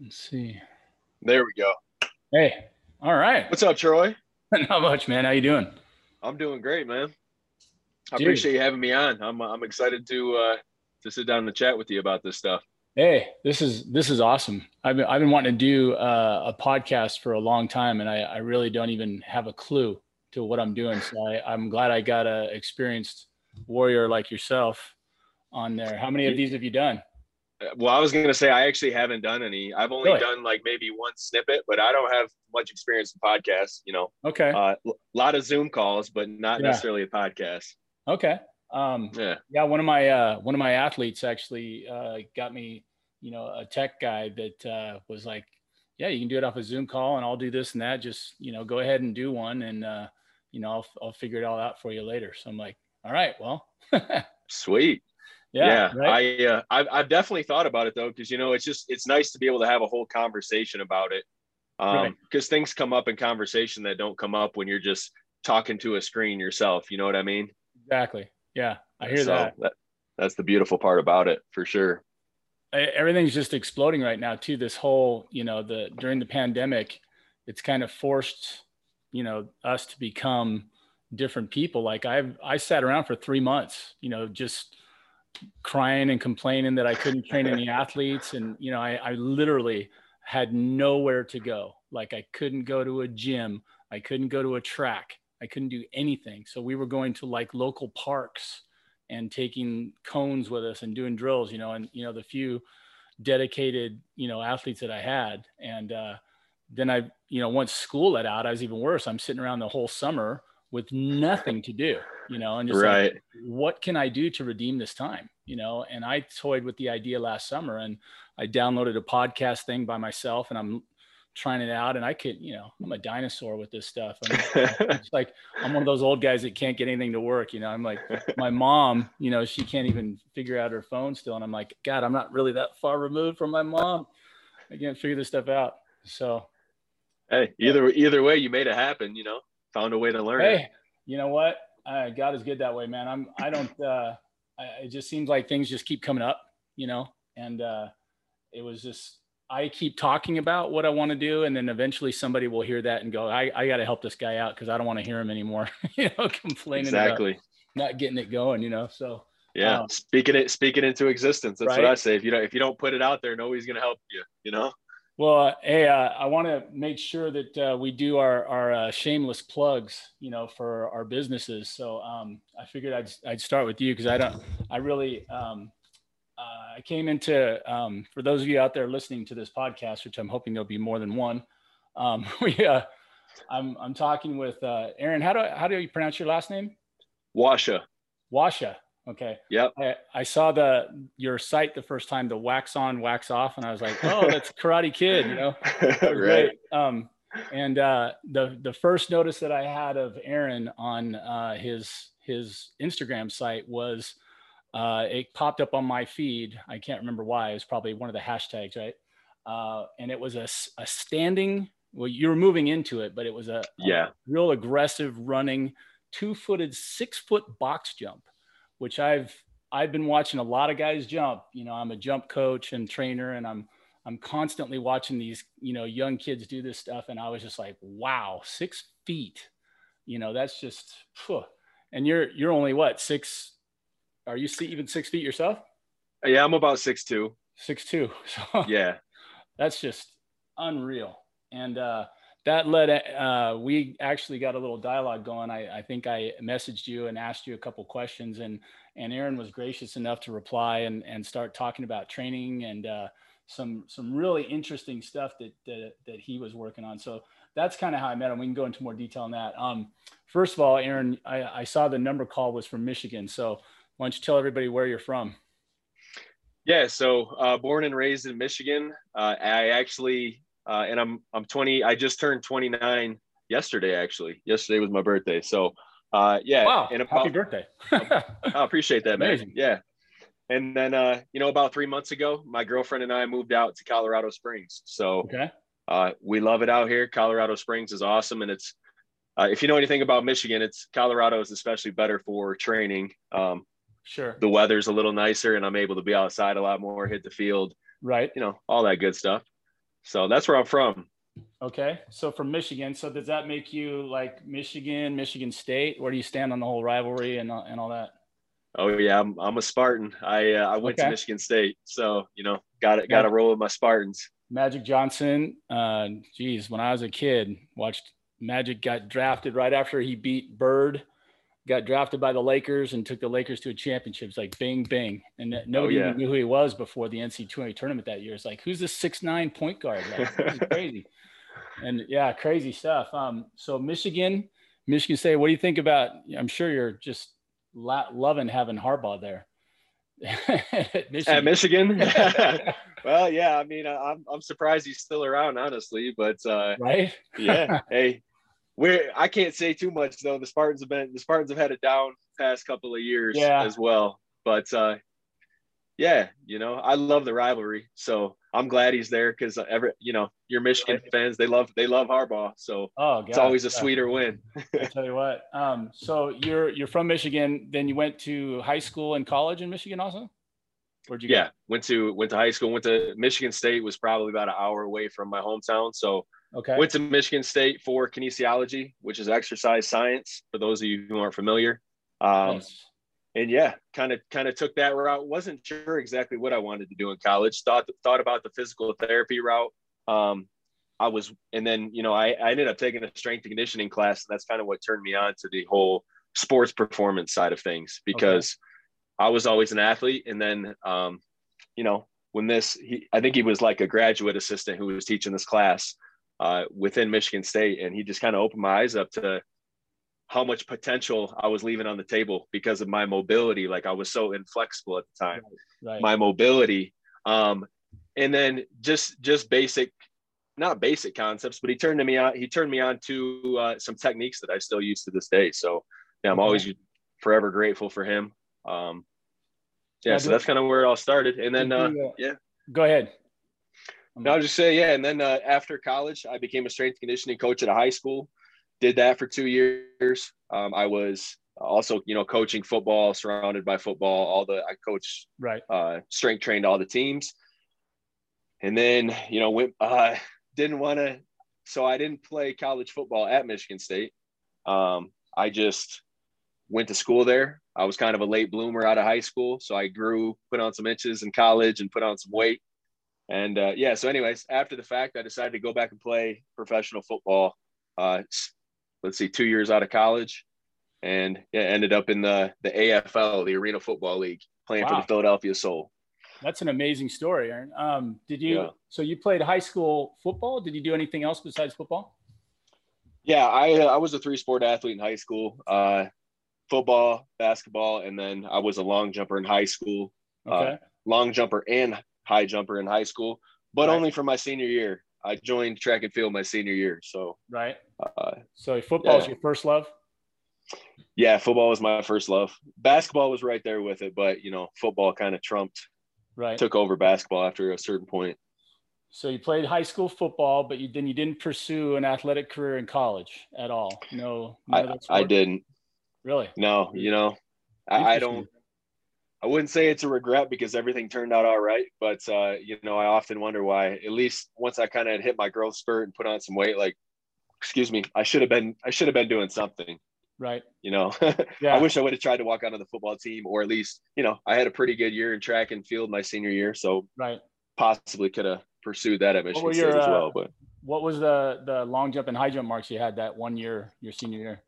Let's see. There we go. Hey, all right. What's up, Troy? Not much, man. How you doing? I'm doing great, man. I Dude. appreciate you having me on. I'm I'm excited to uh to sit down and chat with you about this stuff. Hey, this is this is awesome. I've been I've been wanting to do uh, a podcast for a long time, and I, I really don't even have a clue to what I'm doing. So I, I'm glad I got a experienced warrior like yourself on there. How many of these have you done? Well, I was gonna say I actually haven't done any. I've only Really? done like maybe one snippet, but I don't have much experience in podcasts. You know, Okay, a uh, lot of Zoom calls, but not Yeah. necessarily a podcast. okay. Um, Yeah. yeah, one of my uh, one of my athletes actually uh, got me, you know, a tech guy that uh, was like, "Yeah, you can do it off a Zoom call, and I'll do this and that. Just you know, go ahead and do one, and uh, you know, I'll I'll figure it all out for you later." So I'm like, "All right, well, Sweet. Yeah, Yeah, right? I uh, I've, I've definitely thought about it though, because you know it's just it's nice to be able to have a whole conversation about it, Right. um, because things come up in conversation that don't come up when you're just talking to a screen yourself. You know what I mean? exactly. Yeah, I hear So that. That's the beautiful part about it, for sure. Everything's just exploding right now too. This whole, you know, the during the pandemic, it's kind of forced, you know, us to become different people. Like I've I sat around for three months, you know, just crying and complaining that I couldn't train any athletes. And, you know, I, I literally had nowhere to go. Like I couldn't go to a gym. I couldn't go to a track. I couldn't do anything. So we were going to like local parks and taking cones with us and doing drills, you know, and, you know, the few dedicated, you know, athletes that I had. And, uh, then I, you know, once school let out, I was even worse. I'm sitting around the whole summer with nothing to do, you know, and just like, what can I do to redeem this time? You know, and I toyed with the idea last summer and I downloaded a podcast thing by myself and I'm trying it out and I could, you know, I'm a dinosaur with this stuff. I'm, it's like, I'm one of those old guys that can't get anything to work. You know, I'm like, my mom, you know, she can't even figure out her phone still. And I'm like, God, I'm not really that far removed from my mom. I can't figure this stuff out. So, hey, either either way, you made it happen. You know, found a way to learn it. hey, you know what? Uh, God is good that way, man. I'm, I don't, uh, I, it just seems like things just keep coming up, you know, and, uh, it was just, I keep talking about what I want to do. And then eventually somebody will hear that and go, I, I got to help this guy out. Cause I don't want to hear him anymore, you know, complaining about Exactly. not getting it going, you know? So, Yeah. Wow. Speaking it speaking into existence. That's what I say. If you don't if you don't put it out there, nobody's gonna help you. You know. Well, uh, hey, uh, I want to make sure that uh, we do our our uh, shameless plugs, you know, for our businesses. So um, I figured I'd I'd start with you because I don't, I really, um, uh, I came into um, for those of you out there listening to this podcast, which I'm hoping there'll be more than one. Um, we, uh, I'm I'm talking with uh, Aaron. How do how do you pronounce your last name? Wascha. Wascha. Okay. Yep. I, I saw the your site the first time, the wax on, wax off, and I was like, oh, that's Karate Kid, you know. right. Um, and uh, the the first notice that I had of Aaron on uh, his his Instagram site was uh, it popped up on my feed. I can't remember why. It was probably one of the hashtags, right? Uh, and it was a, a standing. Well, you were moving into it, but it was a, a Yeah. real aggressive running, two footed, six foot box jump, which I've I've been watching a lot of guys jump. You know, I'm a jump coach and trainer, and I'm I'm constantly watching these, you know, young kids do this stuff. And I was just like, wow, six feet, you know, that's just, phew. and you're, you're only what, six, are you see- even six feet yourself? Yeah, I'm about six two. Six, two. So Yeah. that's just unreal. And, uh, that led, uh, we actually got a little dialogue going. I, I think I messaged you and asked you a couple questions and, and Aaron was gracious enough to reply and, and start talking about training and, uh, some some really interesting stuff that that, that he was working on. So that's kind of how I met him. We can go into more detail on that. Um, first of all, Aaron, I, I saw the number call was from Michigan. So why don't you tell everybody where you're from? Yeah. So uh, born and raised in Michigan. Uh, I actually uh, and I'm I'm 20. I just turned 29 yesterday. Actually, yesterday was my birthday. So uh, yeah. Wow! And happy about, birthday! I appreciate that, man. Amazing. Yeah. And then, uh, you know, about three months ago, my girlfriend and I moved out to Colorado Springs. So okay. uh, we love it out here. Colorado Springs is awesome, and it's uh, if you know anything about Michigan, it's Colorado is especially better for training. Um, Sure. the weather's a little nicer, and I'm able to be outside a lot more, hit the field, Right. you know, all that good stuff. So that's where I'm from. Okay. So from Michigan. So does that make you like Michigan, Michigan State? Where do you stand on the whole rivalry and, and all that? Oh yeah, I'm, I'm a Spartan. I uh, I went okay. to Michigan State, so you know, got it, got to roll with my Spartans. Magic Johnson. Uh, geez, when I was a kid, watched Magic got drafted right after he beat Bird. Got drafted by the Lakers and took the Lakers to a championship. It's like bing, bing, and nobody oh, yeah. even knew who he was before the NC2A tournament that year. It's like, who's this six nine point guard? Like, crazy, and yeah, crazy stuff. Um, so Michigan, Michigan State. What do you think about? I'm sure you're just loving having Harbaugh there. At Michigan. At Michigan? well, yeah. I mean, I'm I'm surprised he's still around, honestly. But uh, right? yeah. Hey, we're I can't say too much though. The Spartans have been the Spartans have had it down past couple of years yeah. as well. But uh, yeah, you know, I love the rivalry. So I'm glad he's there because every you know your Michigan fans they love they love Harbaugh, so oh, God. it's always a sweeter win. I tell you what. Um, so you're you're from Michigan, then you went to high school and college in Michigan also. Where'd you? Yeah, go? went to went to high school. Went to Michigan State. Was probably about an hour away from my hometown. So okay, went to Michigan State for kinesiology, which is exercise science. For those of you who aren't familiar. Um, nice and yeah, kind of kind of took that route. wasn't sure exactly what I wanted to do in college. Thought thought about the physical therapy route. Um, I was, and then you know, I, I ended up taking a strength and conditioning class, and that's kind of what turned me on to the whole sports performance side of things because okay. I was always an athlete, and then um, you know, when this, he, I think he was like a graduate assistant who was teaching this class uh, within Michigan State, and he just kind of opened my eyes up to how much potential I was leaving on the table because of my mobility. Like I was so inflexible at the time, right, right. my mobility. Um, and then just just basic, not basic concepts, but he turned to me on. He turned me on to uh, some techniques that I still use to this day. So yeah, I'm always forever grateful for him. Um, yeah, yeah so that's kind of where it all started. And then uh, yeah, go ahead. No, I'll just say yeah. And then uh, after college, I became a strength conditioning coach at a high school did that for two years. Um, I was also, you know, coaching football, surrounded by football. All the I coached, right, uh, strength trained all the teams, and then you know went. Uh, didn't want to, so I didn't play college football at Michigan State. Um, I just went to school there. I was kind of a late bloomer out of high school, so I grew, put on some inches in college, and put on some weight. And uh, yeah, so anyways, after the fact, I decided to go back and play professional football. Uh, let's see, two years out of college, and yeah, ended up in the the AFL, the Arena Football League, playing wow. for the Philadelphia Soul. That's an amazing story, Aaron. Um, did you? Yeah. So you played high school football. Did you do anything else besides football? Yeah, I uh, I was a three sport athlete in high school. Uh, football, basketball, and then I was a long jumper in high school. Uh, okay. Uh, long jumper and high jumper in high school, but right. only for my senior year. I joined track and field my senior year. So right. Uh, so football is yeah. your first love. Yeah, football was my first love. Basketball was right there with it, but you know, football kind of trumped. Right. Took over basketball after a certain point. So you played high school football, but you then you didn't pursue an athletic career in college at all. No, I, I didn't. Really? No, you know, I, I don't. I wouldn't say it's a regret because everything turned out all right, but uh, you know, I often wonder why. At least once I kind of hit my growth spurt and put on some weight, like, excuse me, I should have been, I should have been doing something. Right. You know, yeah. I wish I would have tried to walk onto the football team, or at least, you know, I had a pretty good year in track and field my senior year, so right, possibly could have pursued that at Michigan State your, as well. Uh, but what was the the long jump and high jump marks you had that one year, your senior year?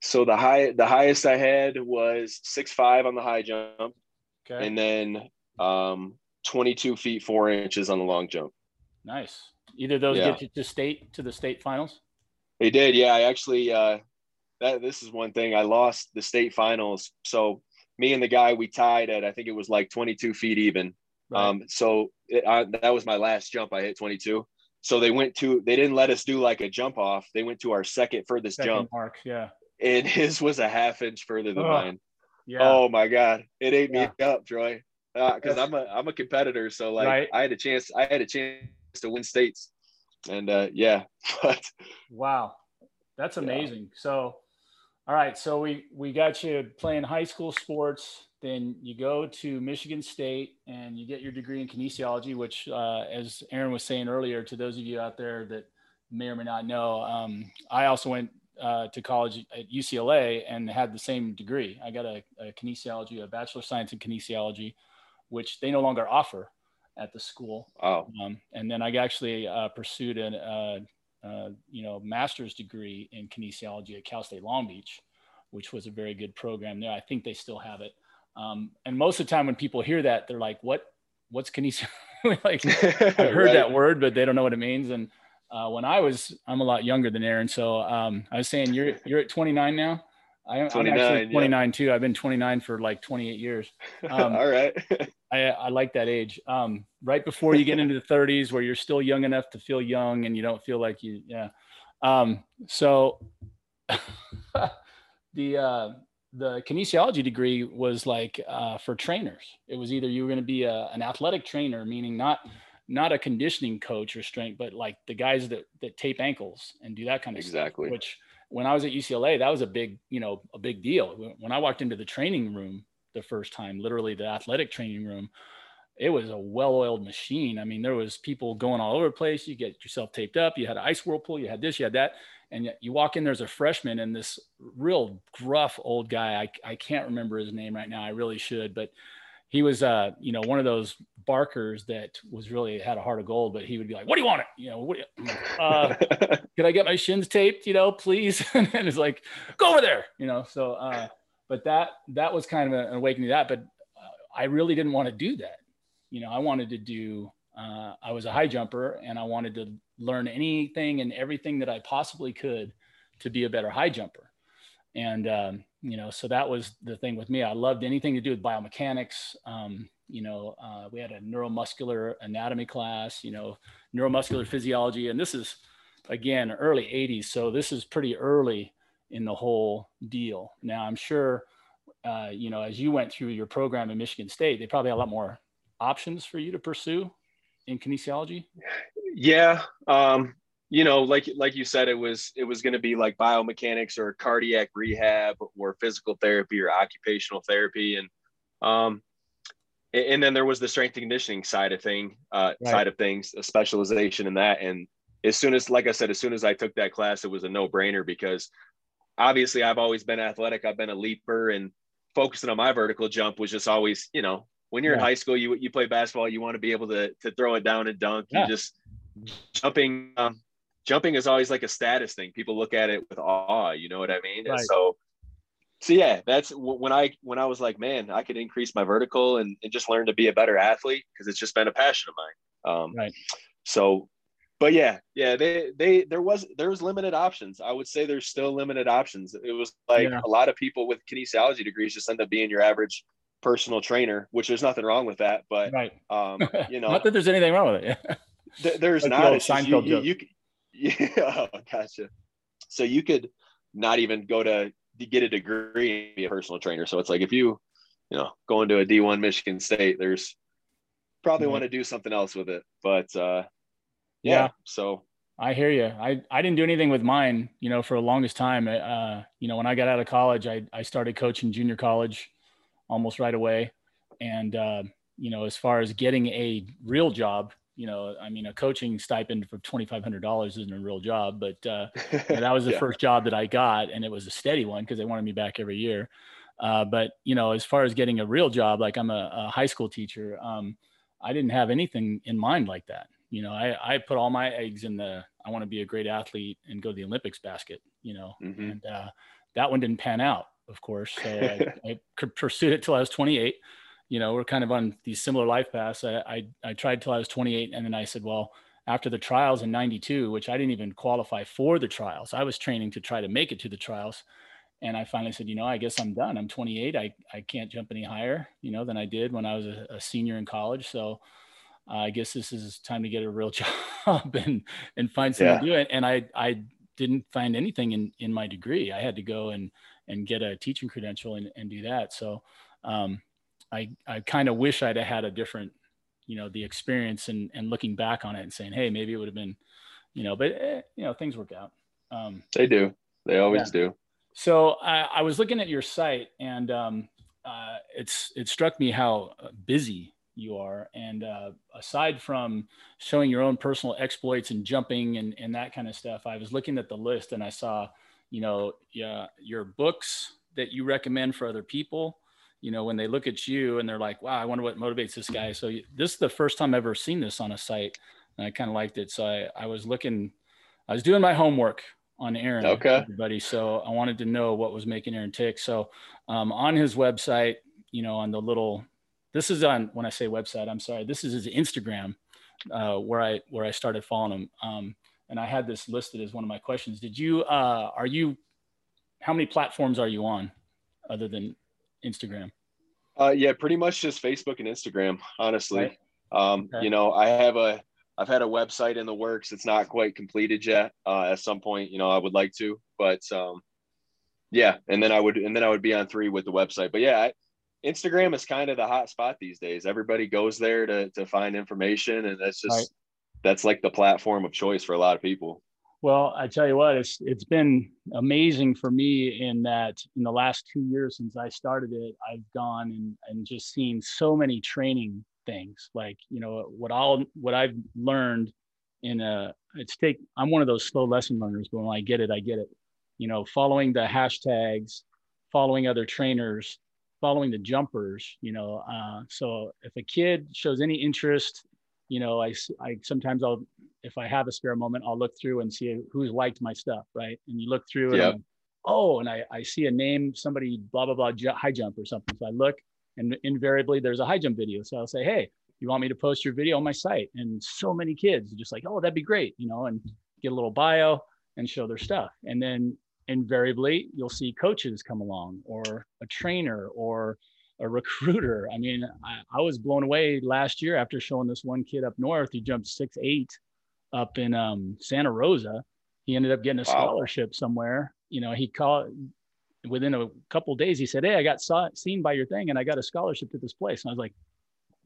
So the high, the highest I had was six five on the high jump, Okay. And then um, 22 feet four inches on the long jump. Nice. Either those yeah. get you to state to the state finals. They did. Yeah, I actually. Uh, that this is one thing I lost the state finals. So me and the guy we tied at I think it was like 22 feet even. Right. Um, so it, I, that was my last jump. I hit 22. So they went to they didn't let us do like a jump off. They went to our second furthest second jump. Mark, yeah. And his was a half inch further than mine. Yeah. Oh my God, it ate yeah. me up, Troy. Because uh, I'm a I'm a competitor, so like right. I had a chance. I had a chance to win states, and uh, yeah. But wow, that's amazing. Yeah. So, all right, so we we got you playing high school sports, then you go to Michigan State and you get your degree in kinesiology, which, uh, as Aaron was saying earlier, to those of you out there that may or may not know, um, I also went uh, to college at UCLA and had the same degree. I got a, a kinesiology, a bachelor of science in kinesiology, which they no longer offer at the school. Oh. Um, and then I actually uh, pursued a uh, uh, you know master's degree in kinesiology at Cal State Long Beach, which was a very good program there. I think they still have it. Um, and most of the time when people hear that, they're like, "What? What's kinesiology?" like I've heard right. that word, but they don't know what it means. And uh, when I was, I'm a lot younger than Aaron, so um, I was saying you're you're at 29 now. I, am actually 29 yeah. too. I've been 29 for like 28 years. Um, All right. I, I like that age. Um, right before you get into the 30s, where you're still young enough to feel young and you don't feel like you, yeah. Um, so the uh, the kinesiology degree was like uh, for trainers. It was either you were going to be a, an athletic trainer, meaning not not a conditioning coach or strength, but like the guys that that tape ankles and do that kind of exactly. stuff. Which when I was at UCLA, that was a big, you know, a big deal. When I walked into the training room the first time, literally the athletic training room, it was a well-oiled machine. I mean, there was people going all over the place. You get yourself taped up. You had an ice whirlpool. You had this. You had that. And yet you walk in. There's a freshman and this real gruff old guy. I I can't remember his name right now. I really should, but he was uh you know one of those barkers that was really had a heart of gold but he would be like what do you want? It you know what you, uh, could i get my shins taped you know please? And it's like go over there you know so uh but that that was kind of an awakening to that but uh, i really didn't want to do that. You know i wanted to do uh, i was a high jumper and i wanted to learn anything and everything that i possibly could to be a better high jumper. And um, you know so that was the thing with me. I loved anything to do with biomechanics um, you know uh, we had a neuromuscular anatomy class you know neuromuscular physiology and this is again early 80s so this is pretty early in the whole deal. Now i'm sure uh, you know as you went through your program in michigan state they probably had a lot more options for you to pursue in kinesiology? Yeah um, you know, like like you said, it was it was going to be like biomechanics or cardiac rehab or physical therapy or occupational therapy, and um, and then there was the strength conditioning side of thing uh, right. side of things, a specialization in that. And as soon as, like I said, as soon as I took that class, it was a no brainer because obviously I've always been athletic. I've been a leaper, and focusing on my vertical jump was just always, you know, when you're yeah. in high school, you you play basketball, you want to be able to to throw it down and dunk. Yeah. You just jumping um, jumping is always like a status thing. People look at it with awe. You know what I mean? Right. so, so yeah, that's when I when I was like, man, I could increase my vertical and, and just learn to be a better athlete because it's just been a passion of mine. Um, right. So, but yeah, yeah, they they there was there was limited options. I would say there's still limited options. It was like yeah. a lot of people with kinesiology degrees just end up being your average personal trainer, which there's nothing wrong with that. But right. um, you know, not that there's anything wrong with it. th- there's like not. The you, you, you, yeah, gotcha. So you could not even go to, get a degree and be a personal trainer. So it's like if you, you know, go into a D1 Michigan State, there's probably mm-hmm. want to do something else with it. But uh, yeah, yeah, so I hear you. I, I didn't do anything with mine, you know, for the longest time. Uh, you know, when I got out of college, I, I started coaching junior college almost right away. And, uh, you know, as far as getting a real job, you know, I mean, a coaching stipend for twenty five hundred dollars isn't a real job, but uh, that was the yeah. first job that I got, and it was a steady one because they wanted me back every year. Uh, but you know, as far as getting a real job, like I'm a, a high school teacher, um, I didn't have anything in mind like that. You know, I I put all my eggs in the I want to be a great athlete and go to the Olympics basket. You know, mm-hmm. and uh, that one didn't pan out, of course. So I, I pursued it till I was 28 you know, we're kind of on these similar life paths. I, I, I tried till I was 28. And then I said, well, after the trials in 92, which I didn't even qualify for the trials, I was training to try to make it to the trials. And I finally said, you know, I guess I'm done. I'm 28. I, I can't jump any higher, you know, than I did when I was a, a senior in college. So uh, I guess this is time to get a real job and, and find something yeah. to do it. And I, I didn't find anything in, in my degree. I had to go and, and get a teaching credential and, and do that. So, um, I, I kind of wish I'd have had a different, you know, the experience and, and looking back on it and saying, Hey, maybe it would have been, you know, but eh, you know, things work out. Um, they do. They always yeah. do. So I, I, was looking at your site and um, uh, it's it struck me how busy you are. And uh, aside from showing your own personal exploits and jumping and, and that kind of stuff, I was looking at the list and I saw, you know, yeah, your books that you recommend for other people. You know, when they look at you and they're like, wow, I wonder what motivates this guy. So this is the first time I've ever seen this on a site. And I kind of liked it. So I, I was looking, I was doing my homework on Aaron, okay. everybody. So I wanted to know what was making Aaron tick. So um, on his website, you know, on the little this is on when I say website, I'm sorry. This is his Instagram, uh, where I where I started following him. Um, and I had this listed as one of my questions. Did you uh, are you how many platforms are you on other than Instagram? Uh, yeah, pretty much just Facebook and Instagram, honestly. Right. Um, okay. You know, I have a I've had a website in the works. It's not quite completed yet. Uh, at some point, you know, I would like to, but um, yeah, and then I would and then I would be on three with the website. But yeah, I, Instagram is kind of the hot spot these days. Everybody goes there to to find information, and that's just right. that's like the platform of choice for a lot of people. Well, I tell you what, it's it's been amazing for me in that in the last two years since I started it, I've gone and and just seen so many training things. Like you know what I'll what I've learned in a it's take I'm one of those slow lesson learners, but when I get it, I get it. You know, following the hashtags, following other trainers, following the jumpers, you know. Uh, so if a kid shows any interest, you know, I, I sometimes I'll, if I have a spare moment, I'll look through and see who's liked my stuff, right? And you look through and, oh, and I, I see a name, somebody, blah, blah, blah, high jump or something. So I look and invariably there's a high jump video. So I'll say, hey, you want me to post your video on my site? And so many kids are just like, oh, that'd be great, you know, and get a little bio and show their stuff. And then invariably you'll see coaches come along or a trainer or a recruiter. I mean, I, I, was blown away last year after showing this one kid up north. He jumped six eight up in um, Santa Rosa. He ended up getting a scholarship wow. somewhere. You know, he called within a couple days. He said, "Hey, I got saw, seen by your thing, and I got a scholarship to this place." And I was like,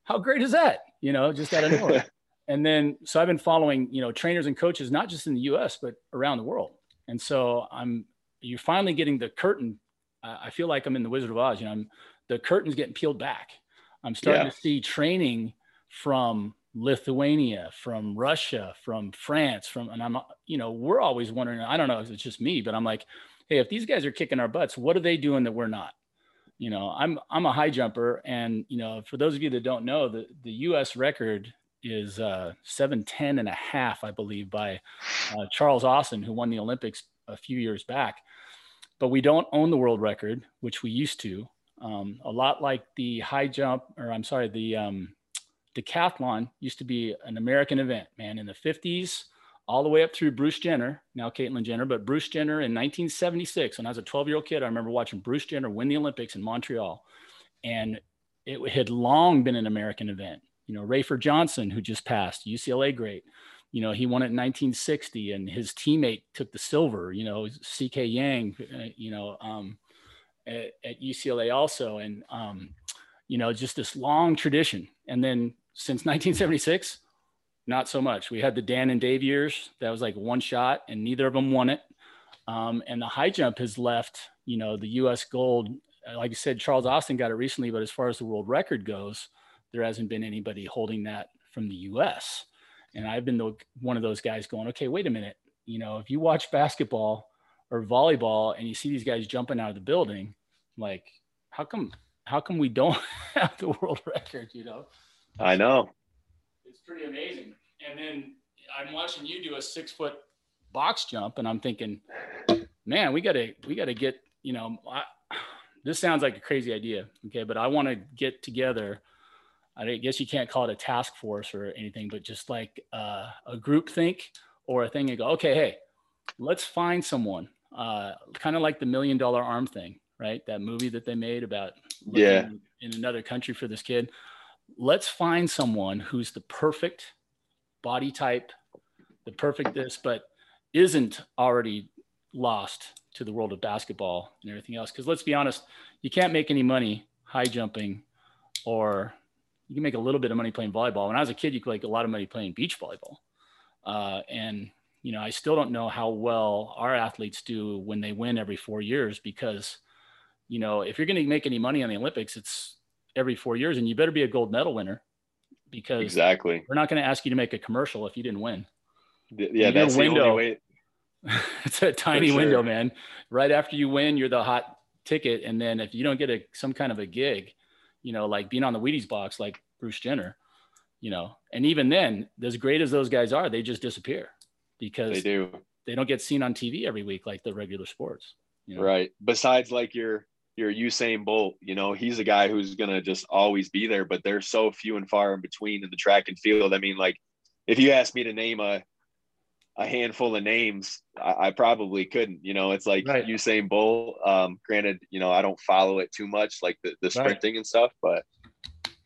"How great is that?" You know, just out of nowhere. and then, so I've been following, you know, trainers and coaches, not just in the U.S. but around the world. And so I'm you're finally getting the curtain. Uh, I feel like I'm in the Wizard of Oz. You know, I'm, the curtain's getting peeled back. I'm starting yeah. to see training from Lithuania, from Russia, from France, from, and I'm, you know, we're always wondering, I don't know if it's just me, but I'm like, hey, if these guys are kicking our butts, what are they doing that we're not? You know, I'm, I'm a high jumper. And, you know, for those of you that don't know, the, the US record is uh, 710 and a half, I believe, by uh, Charles Austin, who won the Olympics a few years back but we don't own the world record, which we used to. Um, a lot like the high jump, or I'm sorry, the um, decathlon used to be an American event, man, in the 50s, all the way up through Bruce Jenner, now Caitlyn Jenner, but Bruce Jenner in 1976, when I was a 12 year old kid, I remember watching Bruce Jenner win the Olympics in Montreal. And it had long been an American event. You know, Rafer Johnson, who just passed, UCLA great, you know, he won it in 1960 and his teammate took the silver, you know, CK Yang, uh, you know, um, at, at, UCLA also. And, um, you know, just this long tradition. And then since 1976, not so much. We had the Dan and Dave years. That was like one shot and neither of them won it. Um, and the high jump has left, you know, the US gold. Uh, like you said, Charles Austin got it recently, but as far as the world record goes, there hasn't been anybody holding that from the US. And I've been the, one of those guys going, okay, wait a minute. You know, if you watch basketball or volleyball and you see these guys jumping out of the building, like, how come, how come we don't have the world record? You know? I know. It's pretty amazing. And then I'm watching you do a six foot box jump, and I'm thinking, man, we gotta, we gotta get, you know, I, this sounds like a crazy idea, okay, but I want to get together I guess you can't call it a task force or anything, but just like uh, a group think or a thing and go, okay, hey, let's find someone, uh, kind of like the million dollar arm thing, right? That movie that they made about yeah in another country for this kid. Let's find someone who's the perfect body type, the perfect this, but isn't already lost to the world of basketball and everything else. Because let's be honest, you can't make any money high jumping or you can make a little bit of money playing volleyball. When I was a kid, you could make a lot of money playing beach volleyball. Uh, and, you know, I still don't know how well our athletes do when they win every four years because, you know, if you're going to make any money on the Olympics, it's every four years, and you better be a gold medal winner because exactly we're not going to ask you to make a commercial if you didn't win. Yeah, that's window, the only way. it's a tiny sure. window, man. Right after you win, you're the hot ticket, and then if you don't get a some kind of a gig, you know, like being on the Wheaties box, like Bruce Jenner, you know, and even then, as great as those guys are, they just disappear because they do. They don't get seen on TV every week like the regular sports. You know? Right. Besides, like your your Usain Bolt, you know, he's a guy who's gonna just always be there, but they're so few and far in between in the track and field. I mean, like if you ask me to name a a handful of names, I, I probably couldn't. You know, it's like right. Usain Bolt. Um, granted, you know, I don't follow it too much, like the, the sprinting right. and stuff, but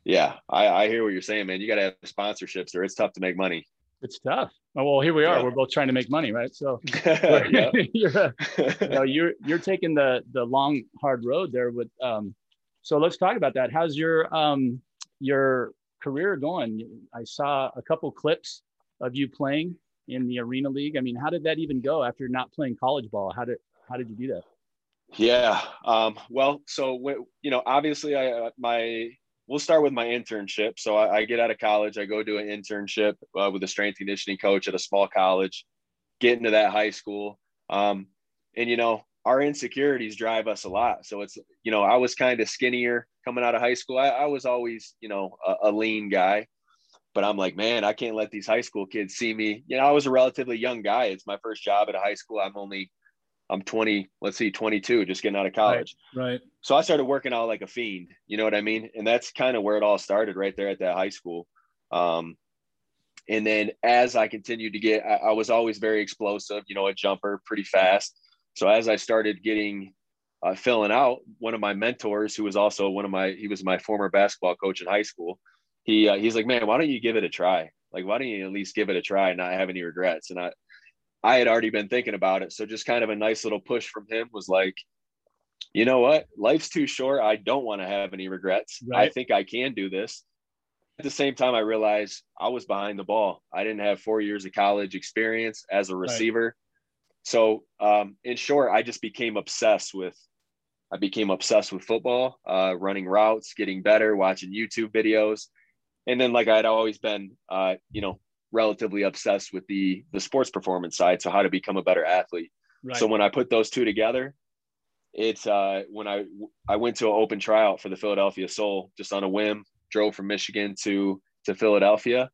yeah, I, I hear what you're saying, man. You got to have sponsorships, or it's tough to make money. It's tough. Well, here we are. Yeah. We're both trying to make money, right? So you're, uh, you know, you're you're taking the the long hard road there. With um, so let's talk about that. How's your um your career going? I saw a couple clips of you playing in the arena league. I mean, how did that even go after not playing college ball? How did how did you do that? Yeah. Um, well, so you know, obviously, I uh, my we'll start with my internship. So I, I, get out of college, I go do an internship uh, with a strength conditioning coach at a small college, get into that high school. Um, and, you know, our insecurities drive us a lot. So it's, you know, I was kind of skinnier coming out of high school. I, I was always, you know, a, a, lean guy, but I'm like, man, I can't let these high school kids see me. You know, I was a relatively young guy. It's my first job at a high school. I'm only I'm 20, let's see, 22, just getting out of college. Right, right. So I started working out like a fiend. You know what I mean? And that's kind of where it all started, right there at that high school. Um, and then as I continued to get, I, I, was always very explosive. You know, a jumper, pretty fast. So as I started getting uh, filling out, one of my mentors, who was also one of my, he was my former basketball coach in high school. He uh, he's like, man, why don't you give it a try? Like, why don't you at least give it a try and not have any regrets? And I I had already been thinking about it. So just kind of a nice little push from him was like, you know what? Life's too short. I don't want to have any regrets. Right. I think I can do this. At the same time, I realized I was behind the ball. I didn't have four years of college experience as a receiver. Right. So, um, in short, I just became obsessed with. I became obsessed with football, uh, running routes, getting better, watching YouTube videos, and then like I'd always been, uh, you know, relatively obsessed with the the sports performance side so how to become a better athlete right. so when i put those two together it's uh when i i went to an open tryout for the philadelphia soul just on a whim drove from michigan to to philadelphia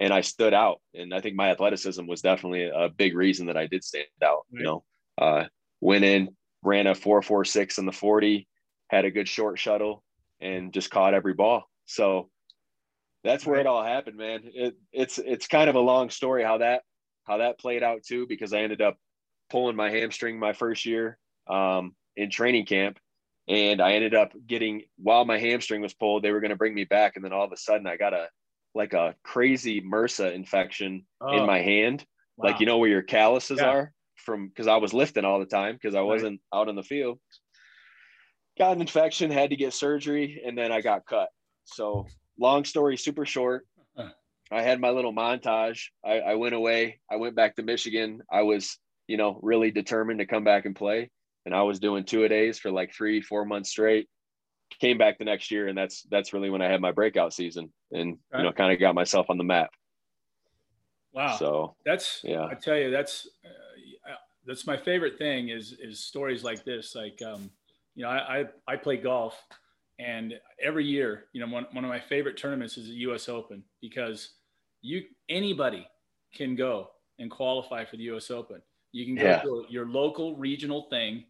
and i stood out and i think my athleticism was definitely a big reason that i did stand out right. you know uh went in ran a 446 in the 40 had a good short shuttle and just caught every ball so that's where it all happened, man. It, it's it's kind of a long story how that how that played out too, because I ended up pulling my hamstring my first year um, in training camp, and I ended up getting while my hamstring was pulled, they were going to bring me back, and then all of a sudden I got a like a crazy MRSA infection oh. in my hand, wow. like you know where your calluses yeah. are from because I was lifting all the time because I wasn't right. out in the field. Got an infection, had to get surgery, and then I got cut. So long story super short, I had my little montage. I, I went away. I went back to Michigan. I was, you know, really determined to come back and play. And I was doing two a days for like three, four months straight. Came back the next year, and that's that's really when I had my breakout season, and you know, kind of got myself on the map. Wow. So that's yeah. I tell you, that's uh, that's my favorite thing is is stories like this. Like, um, you know, I I, I play golf, and every year, you know, one, one of my favorite tournaments is the US Open because you anybody can go and qualify for the US Open. You can go yeah. to your local regional thing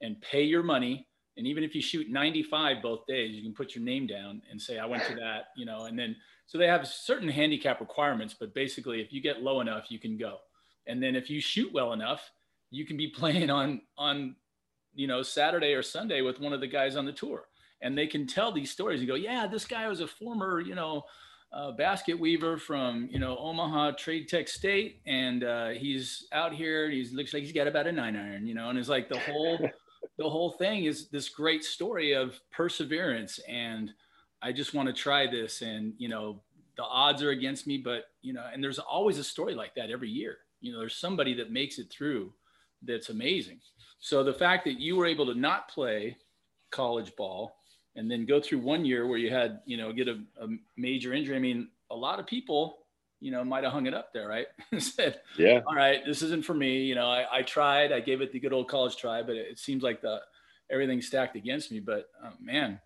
and pay your money. And even if you shoot 95 both days, you can put your name down and say, I went to that, you know, and then so they have certain handicap requirements, but basically if you get low enough, you can go. And then if you shoot well enough, you can be playing on on you know Saturday or Sunday with one of the guys on the tour and they can tell these stories and go, yeah, this guy was a former, you know, uh, basket weaver from, you know, Omaha Trade Tech State, and uh, he's out here. He looks like he's got about a nine iron, you know, and it's like the whole, the whole thing is this great story of perseverance, and I just want to try this, and you know, the odds are against me, but you know, and there's always a story like that every year. You know, there's somebody that makes it through that's amazing. So the fact that you were able to not play college ball and then go through one year where you had, you know, get a, a major injury. I mean, a lot of people, you know, might have hung it up there, right? Said, yeah, all right, this isn't for me. You know, I, I tried, I gave it the good old college try, but it, it seems like the everything stacked against me. But oh, man,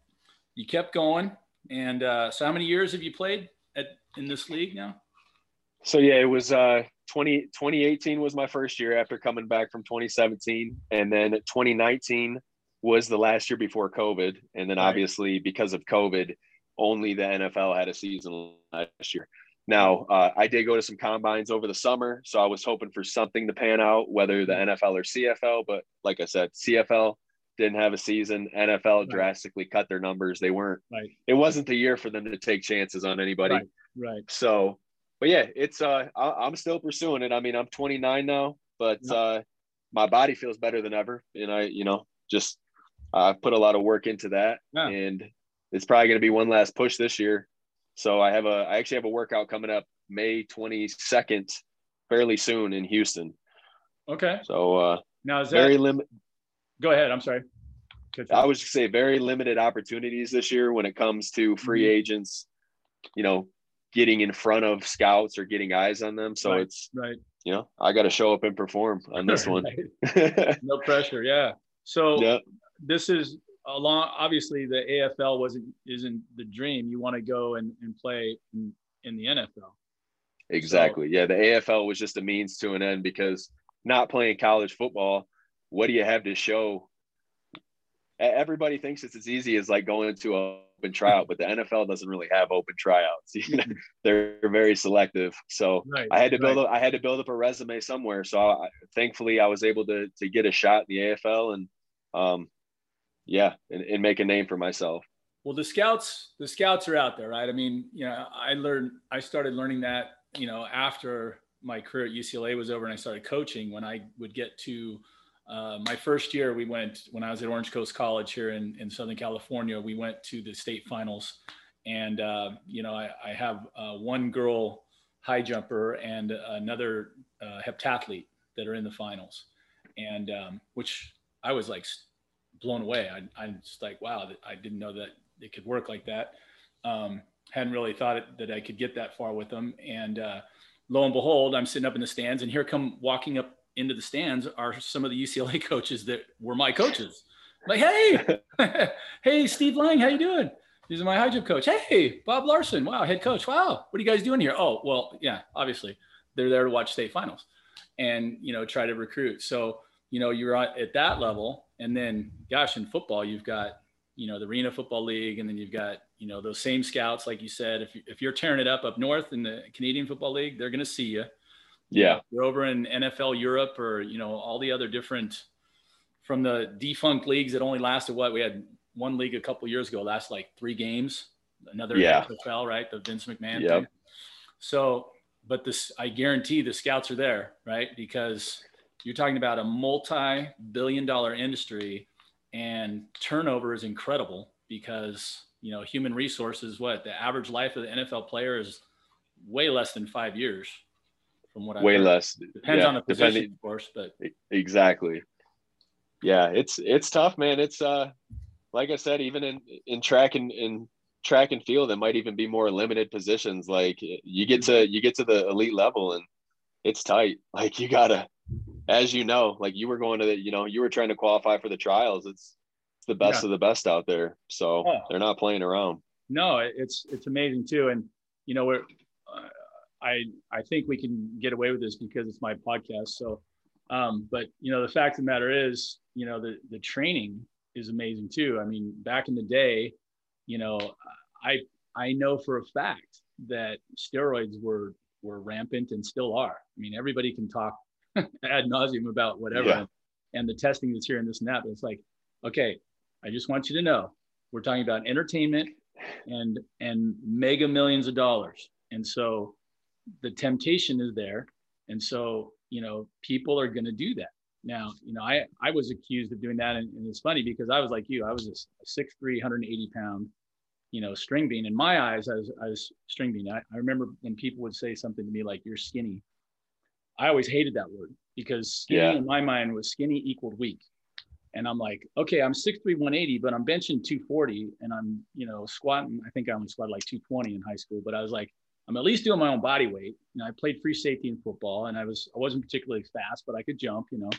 you kept going. And uh, so, how many years have you played at in this league now? So yeah, it was uh, 20, 2018 was my first year after coming back from 2017, and then 2019 was the last year before COVID, and then right. obviously because of COVID, only the NFL had a season last year. Now, uh, I did go to some combines over the summer, so I was hoping for something to pan out, whether the NFL or CFL. But like I said, CFL didn't have a season. NFL right. drastically cut their numbers. They weren't. Right. It wasn't the year for them to take chances on anybody. Right. right. So, but yeah, it's. Uh, I, am still pursuing it. I mean, I'm 29 now, but yeah. uh, my body feels better than ever, and I, you know, just I've put a lot of work into that, yeah. and it's probably going to be one last push this year. So I have a, I actually have a workout coming up May 22nd, fairly soon in Houston. Okay. So uh, now is that, very limited. Go ahead. I'm sorry. I was say very limited opportunities this year when it comes to free mm-hmm. agents. You know, getting in front of scouts or getting eyes on them. So right. it's right. You know, I got to show up and perform on this one. no pressure. Yeah. So yeah this is along obviously the AFL wasn't isn't the dream. You want to go and, and play in, in the NFL. Exactly. So, yeah. The AFL was just a means to an end because not playing college football, what do you have to show? Everybody thinks it's as easy as like going to a open tryout, but the NFL doesn't really have open tryouts. They're very selective. So right, I had to build right. I had to build up a resume somewhere. So I, thankfully I was able to to get a shot in the AFL and um, yeah, and, and make a name for myself. Well, the scouts, the scouts are out there, right? I mean, you know, I learned, I started learning that, you know, after my career at UCLA was over and I started coaching. When I would get to uh, my first year, we went when I was at Orange Coast College here in, in Southern California. We went to the state finals, and uh, you know, I, I have uh, one girl high jumper and another uh, heptathlete that are in the finals, and um, which I was like blown away. I, I'm just like, wow, I didn't know that it could work like that. Um, hadn't really thought it, that I could get that far with them. And uh, lo and behold, I'm sitting up in the stands, and here come walking up into the stands are some of the UCLA coaches that were my coaches. I'm like, hey, hey, Steve Lang, how you doing? This is my high jump coach. Hey, Bob Larsen, wow, head coach. Wow, what are you guys doing here? Oh, well, yeah, obviously they're there to watch state finals and you know try to recruit. So you know you're at that level and then, gosh, in football, you've got, you know, the Arena Football League, and then you've got, you know, those same scouts, like you said. If, if you're tearing it up up north in the Canadian Football League, they're going to see you. Yeah. You're over in NFL Europe or, you know, all the other different, from the defunct leagues that only lasted what? We had one league a couple years ago, last like three games. Another yeah. NFL, right? The Vince McMahon yep. thing. So, but this, I guarantee the scouts are there, right? Because you're talking about a multi-billion dollar industry and turnover is incredible because you know human resources what the average life of the nfl player is way less than five years from what i way heard. less. Depends yeah, on the position depending, of course but exactly. Yeah it's it's tough man. It's uh like i said even in in track and in track and field it might even be more limited positions. Like you get to you get to the elite level and it's tight. Like you gotta as you know, like you were going to the, you know, you were trying to qualify for the trials. It's, it's the best yeah. of the best out there. So oh. they're not playing around. No, it's, it's amazing too. And, you know, we're, uh, I, I think we can get away with this because it's my podcast. So, um, but you know, the fact of the matter is, you know, the, the training is amazing too. I mean, back in the day, you know, I, I know for a fact that steroids were, were rampant and still are. I mean, everybody can talk ad nauseum about whatever yeah. and the testing that's here in this and that. But it's like, okay, I just want you to know we're talking about entertainment and and mega millions of dollars. And so the temptation is there. And so, you know, people are going to do that. Now, you know, I, I was accused of doing that. And, and it's funny because I was like you, I was a, 6'3", 180 pound, you know, string bean. In my eyes, I was, I was string bean. I, I remember when people would say something to me like, you're skinny. I always hated that word because skinny yeah. in my mind was skinny equaled weak. And I'm like, okay, I'm 6'3, 180, but I'm benching 240 and I'm, you know, squatting. I think I only squatted like 220 in high school, but I was like, I'm at least doing my own body weight. You know, I played free safety in football and I was, I wasn't particularly fast, but I could jump, you know.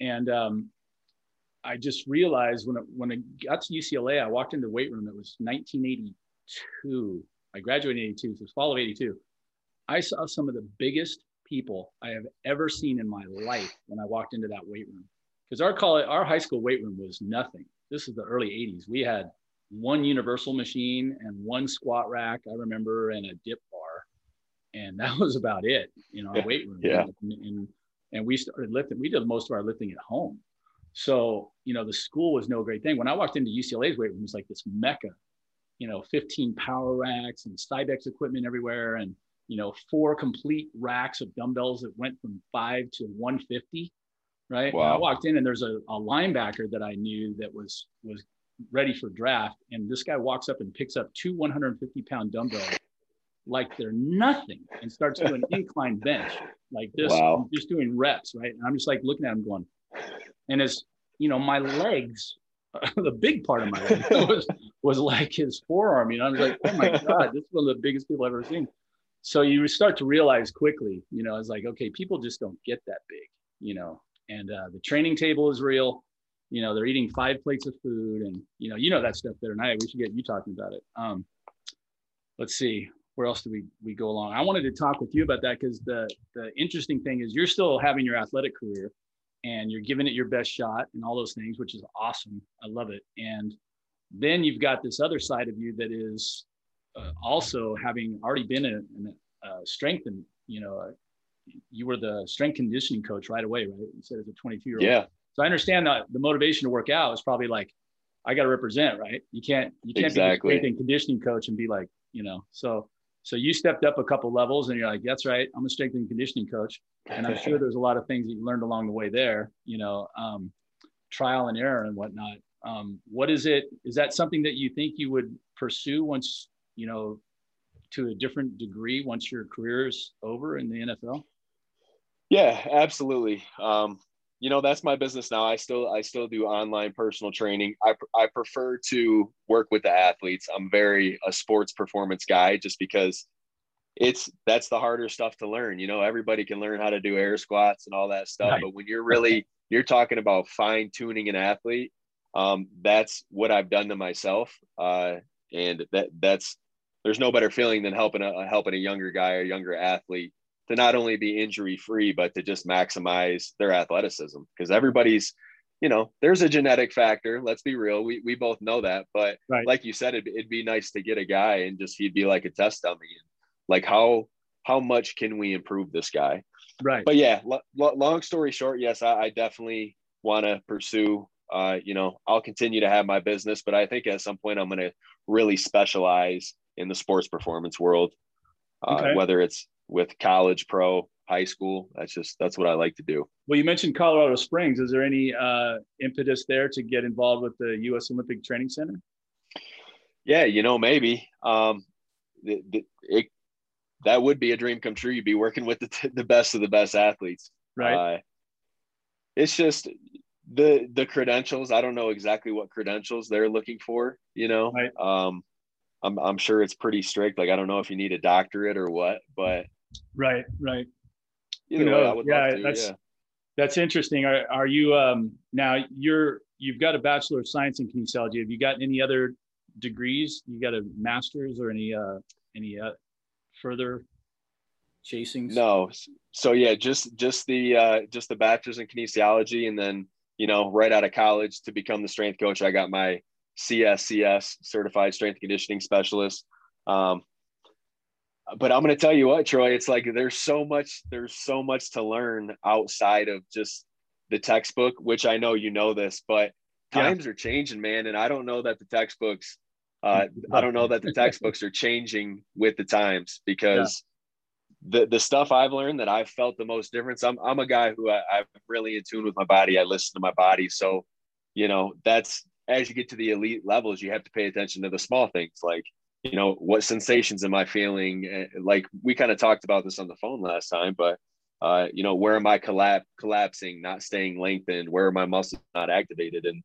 And um, I just realized when, it, when I got to UCLA, I walked into the weight room. It was 1982. I graduated in 82, so it was fall of 82. I saw some of the biggest people I have ever seen in my life when I walked into that weight room. Because our college, our high school weight room was nothing. This is the early 80s. We had one universal machine and one squat rack, I remember, and a dip bar. And that was about it, you know, our weight room. yeah. And, and, and we started lifting, we did most of our lifting at home. So, you know, the school was no great thing. When I walked into UCLA's weight room, it was like this mecca, you know, 15 power racks and Cybex equipment everywhere. And, you know, four complete racks of dumbbells that went from five to 150. Right. Wow. I walked in and there's a, a linebacker that I knew that was was ready for draft. And this guy walks up and picks up two 150 pound dumbbells like they're nothing and starts doing incline bench like this, wow. just doing reps. Right. And I'm just like looking at him going, and as you know, my legs, the big part of my leg was was like his forearm. You know, I was like, oh my god, this is one of the biggest people I've ever seen so you start to realize quickly, you know, it's like, okay, people just don't get that big, you know, and uh, the training table is real. You know, they're eating five plates of food and, you know, you know that stuff better than I, we should get you talking about it. Um, let's see, where else do we, we go along? I wanted to talk with you about that because the, the interesting thing is you're still having your athletic career and you're giving it your best shot and all those things, which is awesome. I love it. And then you've got this other side of you that is uh, also having already been a, a, a strength and you know uh, you were the strength conditioning coach right away right? You said as a 22 year old yeah. So i understand that the motivation to work out is probably like i got to represent right? You can't you can't exactly. be a strength and conditioning coach and be like you know so so you stepped up a couple levels and you're like that's right i'm a strength and conditioning coach. And i'm sure there's a lot of things that you learned along the way there you know um, trial and error and whatnot. Um, what is it is that something that you think you would pursue once you know, to a different degree once your career is over in the NFL? Yeah, absolutely. Um, you know, that's my business now. I still, I still do online personal training. I, I prefer to work with the athletes. I'm very a sports performance guy just because it's, that's the harder stuff to learn. You know, everybody can learn how to do air squats and all that stuff. Right. But when you're really, you're talking about fine tuning an athlete, um, that's what I've done to myself. Uh, and that that's there's no better feeling than helping a helping a younger guy or younger athlete to not only be injury free but to just maximize their athleticism. Because everybody's you know there's a genetic factor let's be real. We, we both know that. But right. like you said it'd, it'd be nice to get a guy and just he'd be like a test dummy. And like how how much can we improve this guy? Right. But yeah lo- long story short yes i, I definitely want to pursue uh, you know i'll continue to have my business but i think at some point i'm going to really specialize in the sports performance world, uh, okay. whether it's with college, pro, high school. That's just that's what I like to do. Well, you mentioned Colorado Springs. Is there any uh, impetus there to get involved with the U.S. Olympic Training Center? Yeah, you know, maybe um, the, it, that would be a dream come true. You'd be working with the, the best of the best athletes. Right. Uh, it's just the the credentials. I don't know exactly what credentials they're looking for. You know, right. um, I'm I'm sure it's pretty strict. Like I don't know if you need a doctorate or what, but right, right. You know, way, I would yeah, to. That's yeah. that's interesting. Are are you um now you're you've got a bachelor of science in kinesiology. Have you got any other degrees? You got a master's or any uh any uh further chasing? No. So yeah, just just the uh just the bachelor's in kinesiology and then you know right out of college to become the strength coach I got my CSCS, Certified Strength Conditioning Specialist. Um, but I'm going to tell you what, Troy, it's like there's so much, there's so much to learn outside of just the textbook, which I know you know this, but times yeah. are changing, man. And I don't know that the textbooks, uh, I don't know that the textbooks are changing with the times because. The, the stuff I've learned that I've felt the most difference. I'm, I'm a guy who I, I'm really in tune with my body. I listen to my body. So, you know, that's, as you get to the elite levels, you have to pay attention to the small things like, you know, what sensations am I feeling? Eh, like we kind of talked about this on the phone last time, but uh, you know, where am I collapse, collapsing, not staying lengthened? Where are my muscles not activated? And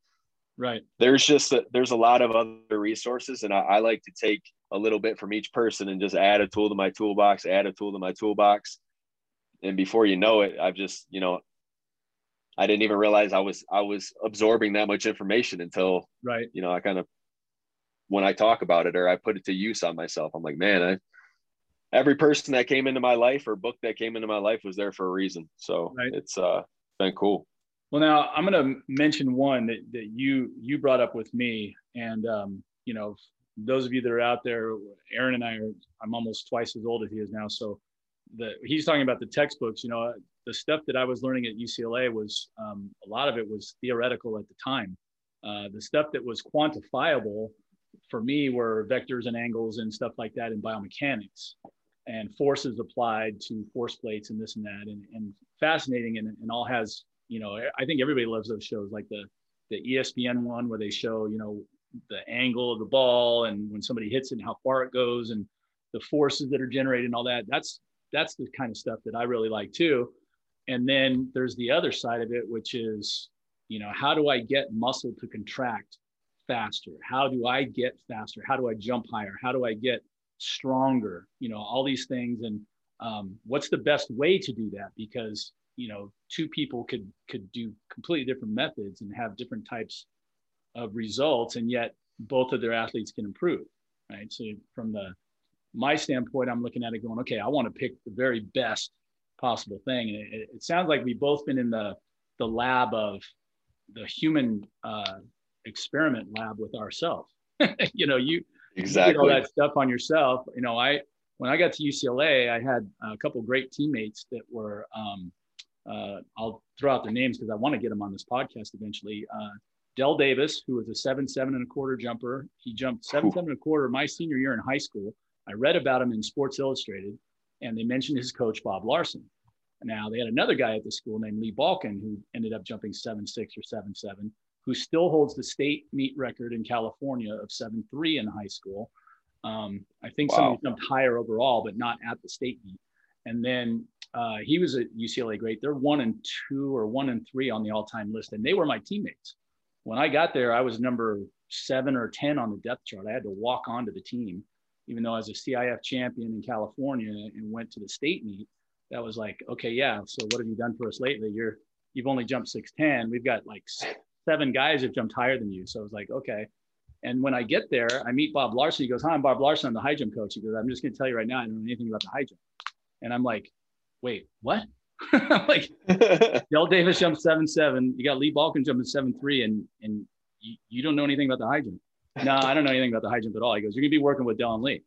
right, there's just a, there's a lot of other resources, and I, I like to take a little bit from each person and just add a tool to my toolbox, add a tool to my toolbox, and before you know it, I've just you know, I didn't even realize I was I was absorbing that much information until right, you know, I kind of when I talk about it or I put it to use on myself, I'm like, man, I every person that came into my life or book that came into my life was there for a reason. So right. it's uh, been cool. Well, now I'm going to mention one that, that you you brought up with me, and um, you know, those of you that are out there, Aaron and I are. I'm almost twice as old as he is now, so the he's talking about the textbooks. You know, the stuff that I was learning at UCLA was um, a lot of it was theoretical at the time. Uh, the stuff that was quantifiable for me were vectors and angles and stuff like that in biomechanics and forces applied to force plates and this and that and, and fascinating and, and all has you know i think everybody loves those shows like the the espn one where they show you know the angle of the ball and when somebody hits it and how far it goes and the forces that are generated and all that that's that's the kind of stuff that i really like too. And then there's the other side of it which is you know how do i get muscle to contract faster? How do i get faster? How do i jump higher? How do i get stronger? You know all these things. And um, what's the best way to do that? Because you know two people could could do completely different methods and have different types of results and yet both of their athletes can improve right so from the my standpoint i'm looking at it going okay i want to pick the very best possible thing and it, it sounds like we've both been in the the lab of the human uh, experiment lab with ourselves you know you exactly all that stuff on yourself. You know, I when I got to UCLA, I had a couple great teammates that were. Um, uh, I'll throw out their names because I want to get them on this podcast eventually. Uh, Dell Davis, who was a seven seven and a quarter jumper, he jumped seven seven and a quarter my senior year in high school. I read about him in Sports Illustrated, and they mentioned his coach Bob Larsen. Now they had another guy at the school named Lee Balkin who ended up jumping seven six or seven seven who still holds the state meet record in California of 7-3 in high school. Um, I think wow. somebody jumped higher overall, but not at the state meet. And then uh, he was at UCLA great. They're one and two or one and three on the all-time list, and they were my teammates. When I got there, I was number seven or ten on the depth chart. I had to walk onto the team, even though I was a CIF champion in California and went to the state meet. That was like, okay, yeah. So what have you done for us lately? You're you've only jumped six ten. We've got like seven guys have jumped higher than you. So I was like, okay. And when I get there, I meet Bob Larsen. He goes, Hi, I'm Bob Larsen. I'm the high jump coach. He goes, I'm just going to tell you right now, I don't know anything about the high jump. And I'm like, Wait, what? like, Dell Davis jumped seven seven. You got Lee Balkin jumping seven three, and and you, you don't know anything about the high jump. No, I don't know anything about the high jump at all. He goes, You're to be working with Dell and Lee.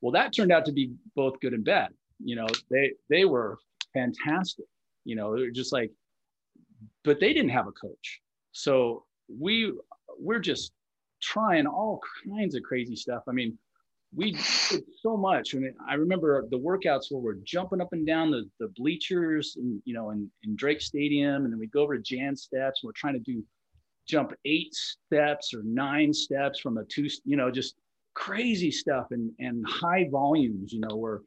Well, that turned out to be both good and bad. You know, they they were fantastic. You know, they're just like, but they didn't have a coach. So we we're just trying all kinds of crazy stuff. I mean, we did so much. I mean, I remember the workouts where we're jumping up and down the, the bleachers and you know in, in Drake Stadium, and then we go over to Janss steps. And we're trying to do jump eight steps or nine steps from a two, you know, just crazy stuff and and high volumes, you know, where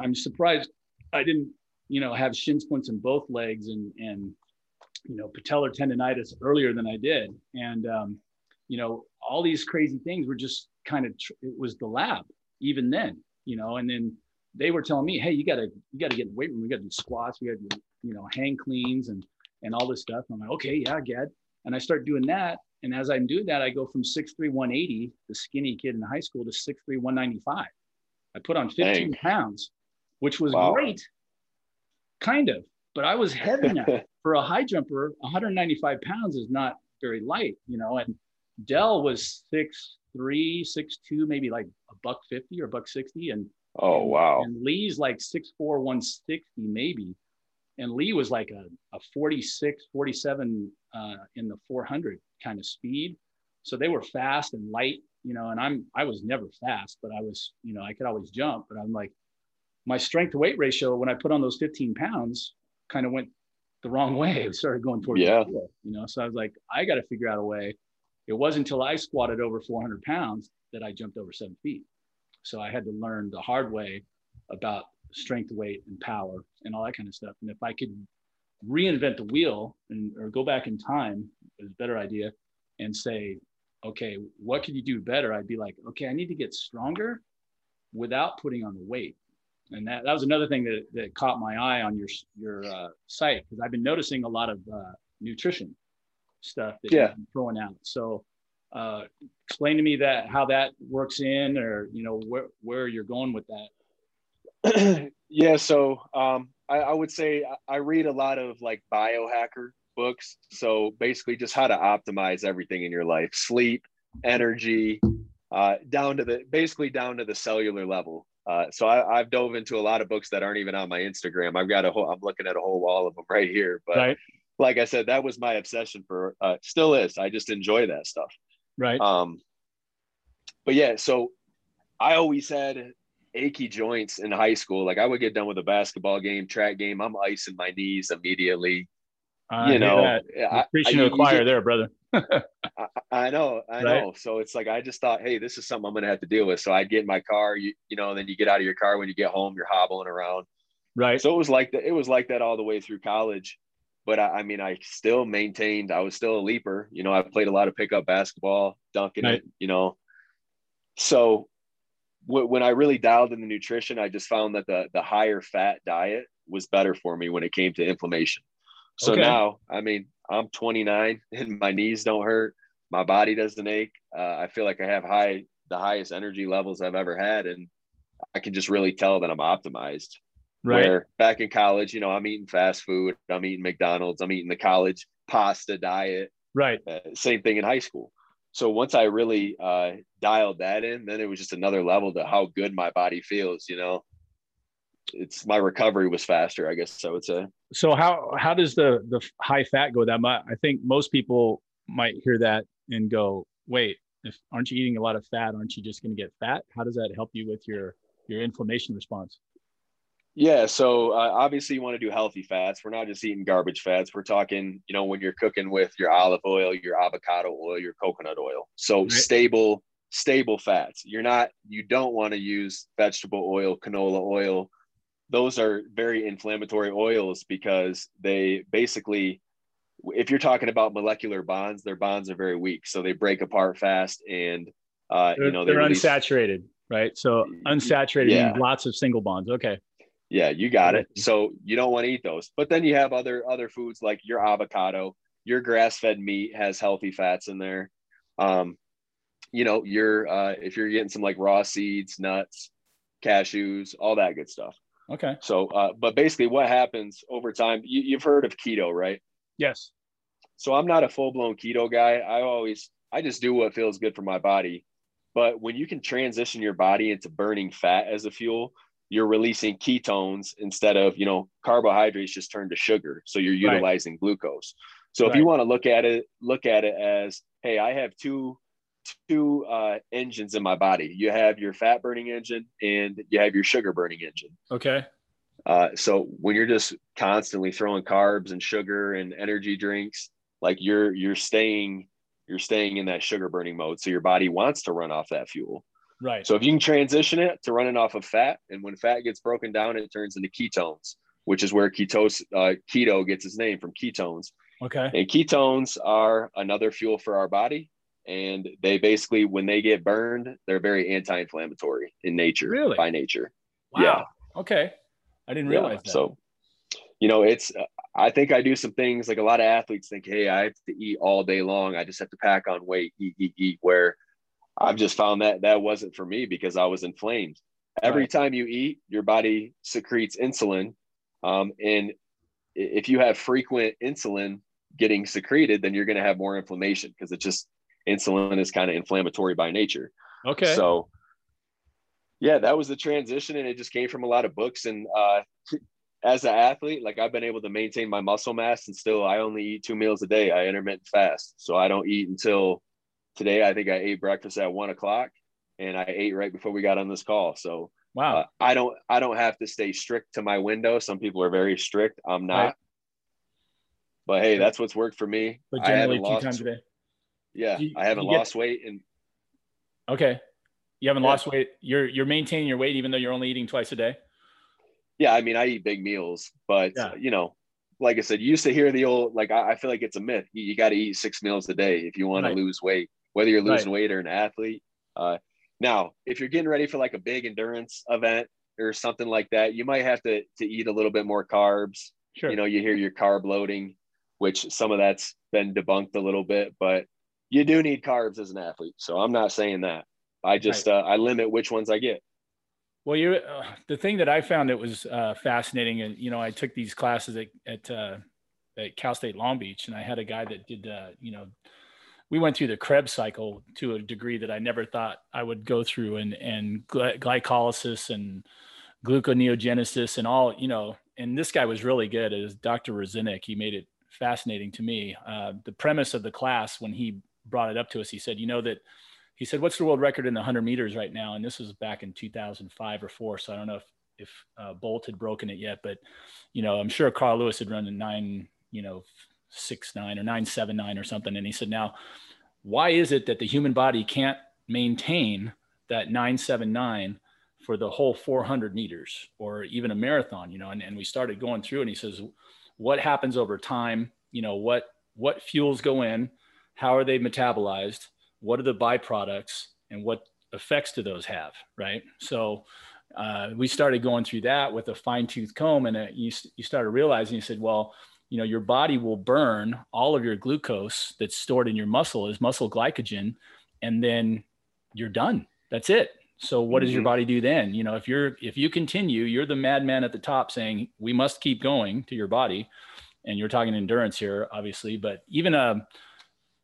I'm surprised I didn't, you know, have shin splints in both legs and and you know, patellar tendonitis earlier than I did. And, um, you know, all these crazy things were just kind of, tr- it was the lab even then, you know, and then they were telling me, Hey, you gotta, you gotta get in the weight room. We gotta do squats. We gotta do, you know, hang cleans and, and all this stuff. I'm like, okay, yeah, Gad. And I start doing that. And as I'm doing that, I go from 6'3", 180, the skinny kid in high school to 6'3", 195. I put on 15 Dang. pounds, which was wow. great, kind of, but I was heavy now. for a high jumper, 195 pounds is not very light, you know. And Dell was six three, six two, maybe like a buck fifty or buck sixty, and oh wow, and Lee's like six four, one sixty maybe, and Lee was like a, a 46, 47 uh, in the 400 kind of speed. So they were fast and light, you know. And I'm I was never fast, but I was, you know, I could always jump. But I'm like, my strength to weight ratio when I put on those 15 pounds kind of went the wrong way. It started going towards yeah. floor, you know. So I was like, I got to figure out a way. It wasn't until I squatted over 400 pounds that I jumped over seven feet. So I had to learn the hard way about strength, weight, and power, and all that kind of stuff. And if I could reinvent the wheel and or go back in time, is a better idea, and say, okay, what could you do better? I'd be like, okay, I need to get stronger without putting on the weight. And that, that was another thing that, that caught my eye on your your uh, site because I've been noticing a lot of uh, nutrition stuff that yeah. you're throwing out. So uh, explain to me that how that works in or you know where, where you're going with that yeah so um, I, I, would say i read a lot of like biohacker books so basically just how to optimize everything in your life sleep energy uh, down to the basically down to the cellular level uh, so I, have dove into a lot of books that aren't even on my instagram i've got a whole i'm looking at a whole wall of them right here but right. Like i said that was my obsession for uh, still is i just enjoy that stuff Right. Um, but yeah, so I always had achy joints in high school. Like I would get done with a basketball game, track game, I'm icing my knees immediately. I you know, I, preaching to the choir there, brother. I, I, know, I right? know. So it's like I just thought, hey, this is something I'm gonna have to deal with. So I'd get in my car, you you know, then you get out of your car when you get home, you're hobbling around. Right. So it was like that. It was like that all the way through college but I, I, mean, I still maintained, I was still a leaper. You know, I played a lot of pickup basketball, dunking right. it, you know. So w- when I really dialed in the nutrition, I just found that the, the higher fat diet was better for me when it came to inflammation. So okay. now, I mean, I'm 29 and my knees don't hurt. My body doesn't ache. Uh, I feel like I have high, the highest energy levels I've ever had. And I can just really tell that I'm optimized. Right. Where back in college, you know, I'm eating fast food, I'm eating McDonald's, I'm eating the college pasta diet. Right. Uh, same thing in high school. So once I really uh, dialed that in, then it was just another level to how good my body feels. You know, it's my recovery was faster, I guess I would say. So how how does the the high fat go? That I think most people might hear that and go, wait, if aren't you eating a lot of fat? Aren't you just going to get fat? How does that help you with your your inflammation response? Yeah, so uh, obviously you want to do healthy fats. We're not just eating garbage fats. We're talking, you know, when you're cooking with your olive oil, your avocado oil, your coconut oil. So right. stable, stable fats. You're not, you don't want to use vegetable oil, canola oil. Those are very inflammatory oils because they basically, if you're talking about molecular bonds, their bonds are very weak, so they break apart fast, and uh, you know they're release... unsaturated, right? So unsaturated yeah. means lots of single bonds. Okay. Yeah, you got it. So you don't want to eat those. But then you have other other foods like your avocado, your grass-fed meat has healthy fats in there. Um, you know, your uh if you're getting some like raw seeds, nuts, cashews, all that good stuff. Okay. So uh but basically what happens over time, you, you've heard of keto, right? Yes. So I'm not a full-blown keto guy. I always I just do what feels good for my body. But when you can transition your body into burning fat as a fuel, you're releasing ketones instead of you know carbohydrates just turn to sugar. So you're utilizing right. glucose. So right. if you want to look at it look at it as hey i have two two uh, engines in my body. You have your fat burning engine and you have your sugar burning engine. Okay. Uh, so when you're just constantly throwing carbs and sugar and energy drinks like you're you're staying you're staying in that sugar burning mode. So your body wants to run off that fuel Right. So if you can transition it to running off of fat, and when fat gets broken down, it turns into ketones, which is where ketose uh, keto gets its name from ketones. Okay. And ketones are another fuel for our body, and they basically, when they get burned, they're very anti-inflammatory in nature. Really? By nature. Wow. Yeah. Okay. I didn't realize yeah. that. So, you know, it's. I think I do some things like a lot of athletes think, hey, I have to eat all day long. I just have to pack on weight, eat, eat, eat. Where I've just found that that wasn't for me because I was inflamed. Every right. time you eat, your body secretes insulin. Um, and if you have frequent insulin getting secreted, then you're going to have more inflammation because it's just insulin is kind of inflammatory by nature. Okay. So, yeah, that was the transition, and it just came from a lot of books. And uh, as an athlete, like I've been able to maintain my muscle mass, and still I only eat two meals a day. I intermittent fast, so I don't eat until today I think I ate breakfast at one o'clock and I ate right before we got on this call. So wow, uh, I don't I don't have to stay strict to my window. Some people are very strict. I'm not. Right. But hey, that's what's worked for me. But generally two lost, times a day. Yeah, you, I haven't lost get... weight and. Okay, you haven't yeah. lost weight. You're you're maintaining your weight even though you're only eating twice a day. yeah, I mean, I eat big meals, but yeah. you know, like I said, you used to hear the old like I, I feel like it's a myth. You, you got to eat six meals a day if you want right. to lose weight, whether you're losing right. weight or an athlete. Uh, now, if you're getting ready for like a big endurance event or something like that, you might have to to eat a little bit more carbs. Sure. You know, you hear your carb loading, which some of that's been debunked a little bit, but you do need carbs as an athlete. So I'm not saying that. I just right. uh, I limit which ones I get. Well, you uh, the thing that I found that was uh, fascinating, and you know, I took these classes at at, uh, at Cal State Long Beach, and I had a guy that did, uh, you know, we went through the Krebs cycle to a degree that I never thought I would go through, and and glycolysis and gluconeogenesis and all, you know. And this guy was really good. As Dr. Rozenek, he made it fascinating to me. Uh, the premise of the class when he brought it up to us, he said, you know that he said, "What's the world record in the 100 meters right now?" And this was back in 2005 or four, so I don't know if if uh, Bolt had broken it yet, but you know, I'm sure Carl Lewis had run a nine, you know, six nine or nine seven nine or something. And he said, "Now, why is it that the human body can't maintain that nine seven nine for the whole 400 meters or even a marathon?" You know, and, and we started going through, and he says, "What happens over time? You know, what what fuels go in? How are they metabolized?" what are the byproducts and what effects do those have right so uh, we started going through that with a fine tooth comb and uh, you, you started realizing you said well you know your body will burn all of your glucose that's stored in your muscle as muscle glycogen and then you're done that's it so what mm-hmm. does your mm-hmm. body do then you know if you're if you continue you're the madman at the top saying we must keep going to your body and you're talking endurance here obviously but even a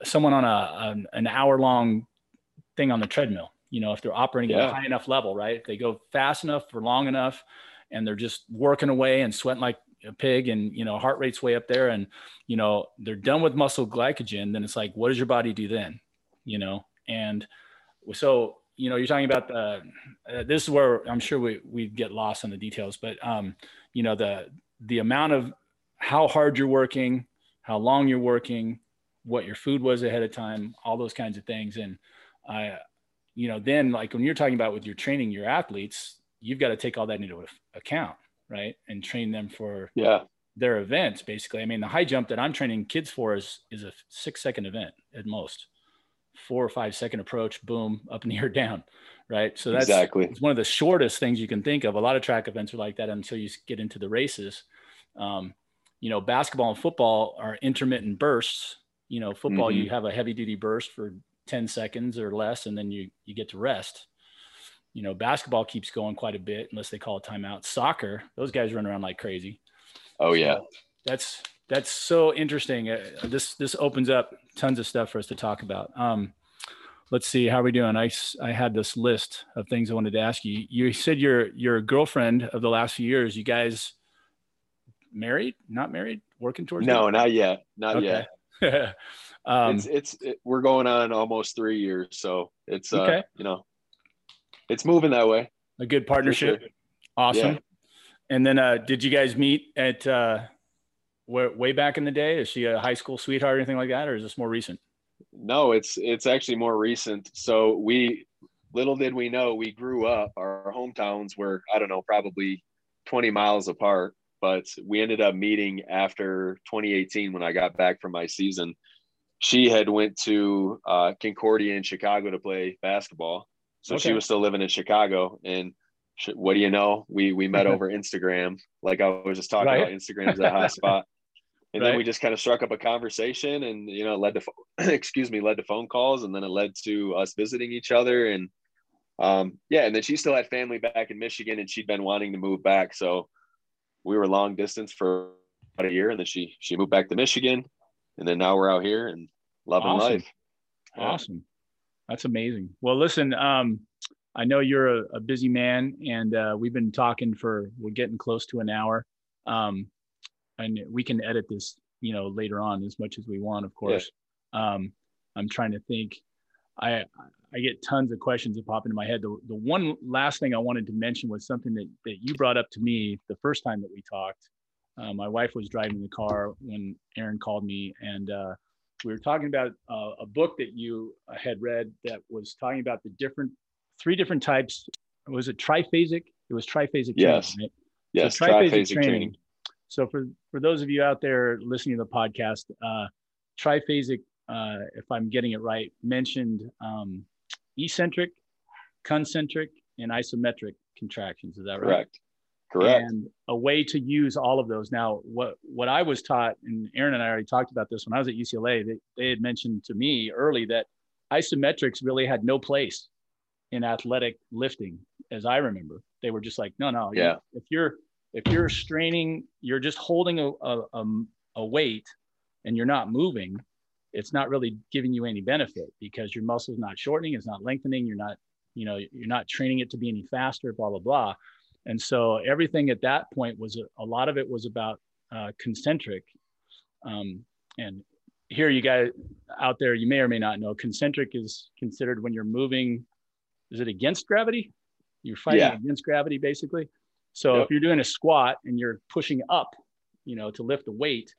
someone on a, an, an hour long thing on the treadmill you know if they're operating yeah. at a high enough level right if they go fast enough for long enough and they're just working away and sweating like a pig and you know heart rate's way up there and you know they're done with muscle glycogen then it's like what does your body do then? You know? And so you know you're talking about the uh, this is where i'm sure we we get lost on the details but um you know the the amount of how hard you're working how long you're working what your food was ahead of time, all those kinds of things. And I, you know, then like when you're talking about with your training your athletes, you've got to take all that into account, right? And train them for yeah their events basically. I mean, the high jump that I'm training kids for is is a six second event at most, four or five second approach, boom, up the air, down, right? So that's exactly it's one of the shortest things you can think of. A lot of track events are like that until you get into the races. Um, you know, basketball and football are intermittent bursts you know, football, mm-hmm. you have a heavy duty burst for 10 seconds or less, and then you, you get to rest. You know, basketball keeps going quite a bit unless they call a timeout. Soccer, those guys run around like crazy. Oh, yeah. So that's, that's so interesting. Uh, this, this opens up tons of stuff for us to talk about. Um, let's see how are we doing i i had this list of things i wanted to ask you you said your your girlfriend of the last few years you guys married not married working towards no not yet not okay. yet um, it's it's it, we're going on almost three years, so it's uh, okay. you know, it's moving that way. A good partnership. Sure. Awesome. Yeah. And then, uh, did you guys meet at uh, where, way back in the day? Is she a high school sweetheart or anything like that, or is this more recent? No, it's it's actually more recent. So we little did we know we grew up. Our hometowns were I don't know probably 20 miles apart but we ended up meeting after 2018 when I got back from my season. She had went to uh, Concordia in Chicago to play basketball, so okay. she was still living in Chicago. And she, what do you know? We we met over Instagram. Like I was just talking right. about, Instagram's a hot spot. And right. then we just kind of struck up a conversation, and you know, led to excuse me, led to phone calls, and then it led to us visiting each other, and um, yeah, and then she still had family back in Michigan, and she'd been wanting to move back, so we were long distance for about a year, and then she she moved back to Michigan, and then now we're out here and loving awesome. life. Awesome, that's amazing. Well, listen, um, I know you're a, a busy man, and uh, we've been talking for we're getting close to an hour, um, and we can edit this, you know, later on as much as we want, of course. Yeah. Um, I'm trying to think. I I get tons of questions that pop into my head. The, the one last thing I wanted to mention was something that, that you brought up to me the first time that we talked. Uh, my wife was driving the car when Aaron called me, and uh, we were talking about uh, a book that you had read that was talking about the different, three different types. Was it triphasic? It was triphasic. Yes. Training, right? Yes, so triphasic, triphasic training. training. So for for those of you out there listening to the podcast, uh, triphasic, uh, if I'm getting it right, mentioned um, eccentric, concentric, and isometric contractions. Is that right? Correct. Correct. And a way to use all of those. Now, what what I was taught, and Aaron and I already talked about this when I was at UCLA. They, they had mentioned to me early that isometrics really had no place in athletic lifting, as I remember. They were just like, no, no. Yeah. If you're if you're straining, you're just holding a, a, a, a weight and you're not moving. It's not really giving you any benefit because your muscle's not shortening, it's not lengthening. You're not, you know, you're not training it to be any faster. Blah blah blah. And so everything at that point was a, a lot of it was about uh, concentric. Um, and here, you guys out there, you may or may not know, concentric is considered when you're moving. Is it against gravity? You're fighting yeah. against gravity, basically. So yep. if you're doing a squat and you're pushing up, you know, to lift a weight,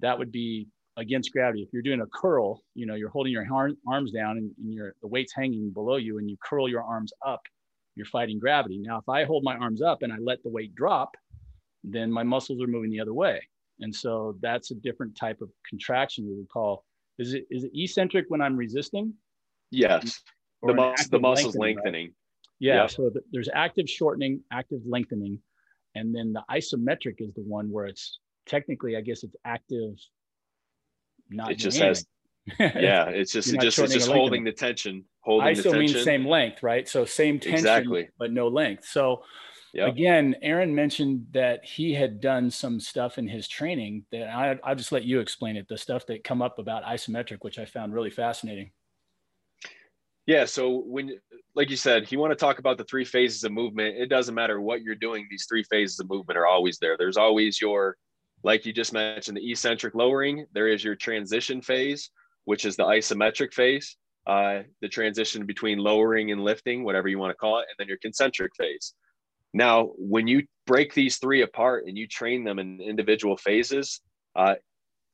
that would be against gravity. If you're doing a curl, you know, you're holding your arms down and, and your the weight's hanging below you, and you curl your arms up you're fighting gravity. Now, if I hold my arms up and I let the weight drop, then my muscles are moving the other way. And so that's a different type of contraction we would call. Is it is it eccentric when I'm resisting? Yes. Or the, mus- the muscles lengthening. lengthening. Right? Yeah. Yep. So there's active shortening, active lengthening. And then the isometric is the one where it's technically, I guess it's active. Not it just has, yeah, it's just, just, it's just holding the tension holding ISO means same length, right? So same tension, exactly. but no length. So yep. again, Aaron mentioned that he had done some stuff in his training that I, I'll just let you explain it. The stuff that come up about isometric, which I found really fascinating. Yeah. So when, like you said, you want to talk about the three phases of movement, it doesn't matter what you're doing. These three phases of movement are always there. There's always your, like you just mentioned, the eccentric lowering. There is your transition phase, which is the isometric phase uh, the transition between lowering and lifting, whatever you want to call it, and then your concentric phase. Now, when you break these three apart and you train them in individual phases, uh,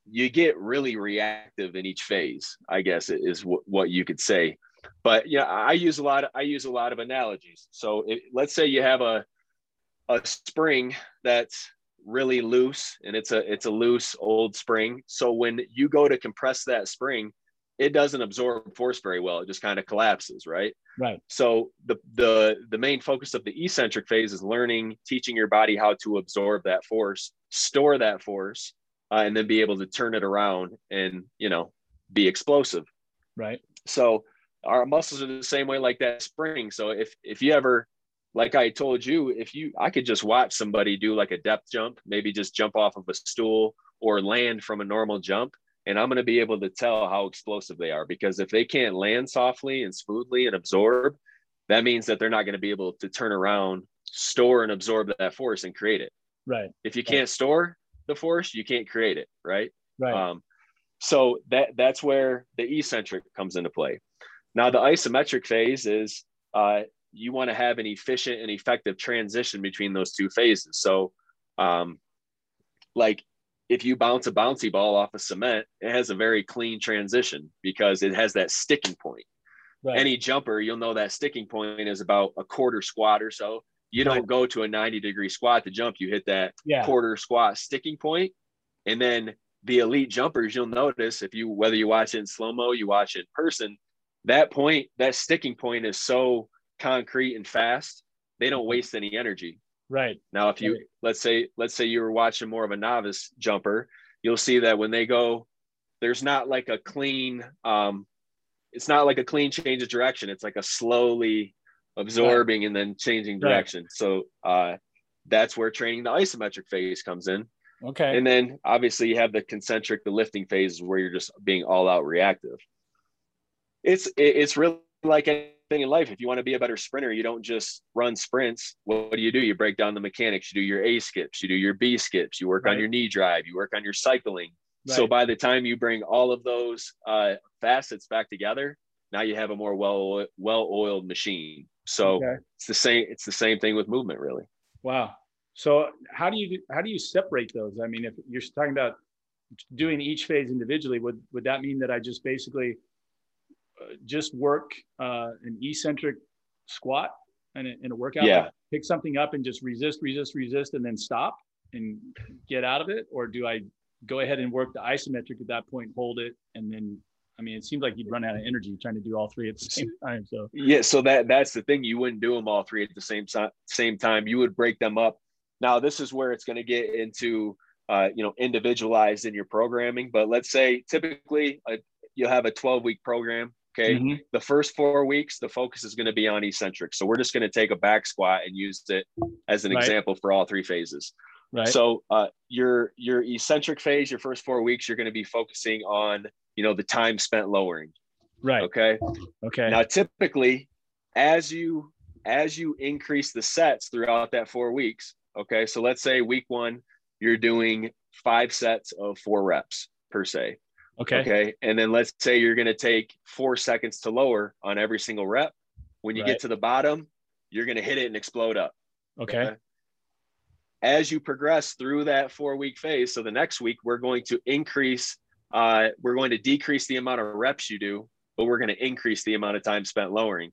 you get really reactive in each phase. I guess is w- what you could say. But yeah, I use a lot. Of, I use a lot of analogies. So it, let's say you have a a spring that's really loose and it's a it's a loose old spring. So when you go to compress that spring, it doesn't absorb force very well. It just kind of collapses, right? Right. So the the the main focus of the eccentric phase is learning, teaching your body how to absorb that force, store that force, uh, and then be able to turn it around and you know be explosive. Right. So our muscles are the same way like that spring. So if if you ever like I told you, if you I could just watch somebody do like a depth jump, maybe just jump off of a stool or land from a normal jump and I'm going to be able to tell how explosive they are because if they can't land softly and smoothly and absorb, that means that they're not going to be able to turn around, store and absorb that force and create it. Right. If you can't store the force, you can't create it. Right. Right. Um, so that that's where the eccentric comes into play. Now the isometric phase is uh, you want to have an efficient and effective transition between those two phases. So, um, like if you bounce a bouncy ball off of cement, it has a very clean transition because it has that sticking point. Right. Any jumper, you'll know that sticking point is about a quarter squat or so. You don't go to a 90 degree squat to jump, you hit that yeah. quarter squat sticking point. And then the elite jumpers, you'll notice if you whether you watch it in slow-mo, you watch it in person, that point, that sticking point is so concrete and fast, they don't mm-hmm. waste any energy. Right. Now, if you let's say let's say you were watching more of a novice jumper, you'll see that when they go, there's not like a clean, um, it's not like a clean change of direction. It's like a slowly absorbing right. and then changing direction. Right. So uh, that's where training the isometric phase comes in. Okay. And then obviously you have the concentric, the lifting phases where you're just being all out reactive. It's it's really like thing in life. If you want to be a better sprinter, you don't just run sprints. What, do you do? You break down the mechanics. You do your A skips, you do your B skips, you work right. on your knee drive, you work on your cycling. Right. So by the time you bring all of those uh, facets back together, now you have a more well well oiled machine. So okay. it's the same. It's the same thing with movement, really. Wow. So how do you how do you separate those? I mean, if you're talking about doing each phase individually, would would that mean that I just basically just work uh, an eccentric squat in a, in a workout? Yeah. Like pick something up and just resist, resist, resist, and then stop and get out of it, or do I go ahead and work the isometric at that point, hold it, and then I mean, it seems like you'd run out of energy trying to do all three at the same time. So yeah, so that that's the thing. You wouldn't do them all three at the same same time. You would break them up. Now, this is where it's going to get into uh, you know individualized in your programming. But let's say typically uh, you'll have a 12 week program. Okay, mm-hmm. the first four weeks the focus is going to be on eccentric. So we're just going to take a back squat and use it as an right. example for all three phases. Right. So uh, your your eccentric phase, your first four weeks, you're going to be focusing on you know the time spent lowering. Right. Okay. Okay. Now, typically, as you as you increase the sets throughout that four weeks, okay. So let's say week one, you're doing five sets of four reps per se. Okay. Okay. And then let's say you're going to take four seconds to lower on every single rep. When you right. get to the bottom, you're going to hit it and explode up. Okay. okay as you progress through that four week phase, so the next week we're going to increase, uh, we're going to decrease the amount of reps you do, but we're going to increase the amount of time spent lowering.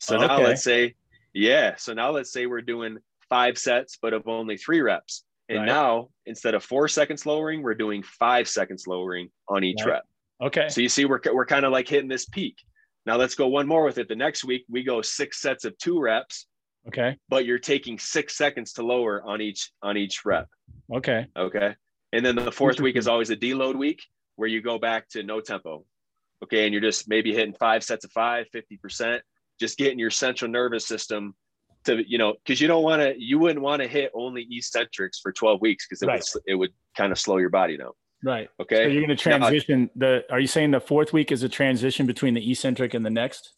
So okay. now let's say, yeah. So now let's say we're doing five sets, but of only three reps. And right. now instead of four seconds lowering, we're doing five seconds lowering on each right. rep. Okay. So you see, we're, we're kind of like hitting this peak. Now let's go one more with it. The next week we go six sets of two reps Okay. But you're taking six seconds to lower on each on each rep. Okay. Okay. And then the fourth week is always a deload week where you go back to no tempo. Okay. And you're just maybe hitting five sets of five, 50%, just getting your central nervous system to, you know, because you don't want to, you wouldn't want to hit only eccentrics for 12 weeks because it, right. would, it would kind of slow your body down. Right. Okay. So you're going to transition now, the, are you saying the fourth week is a transition between the eccentric and the next?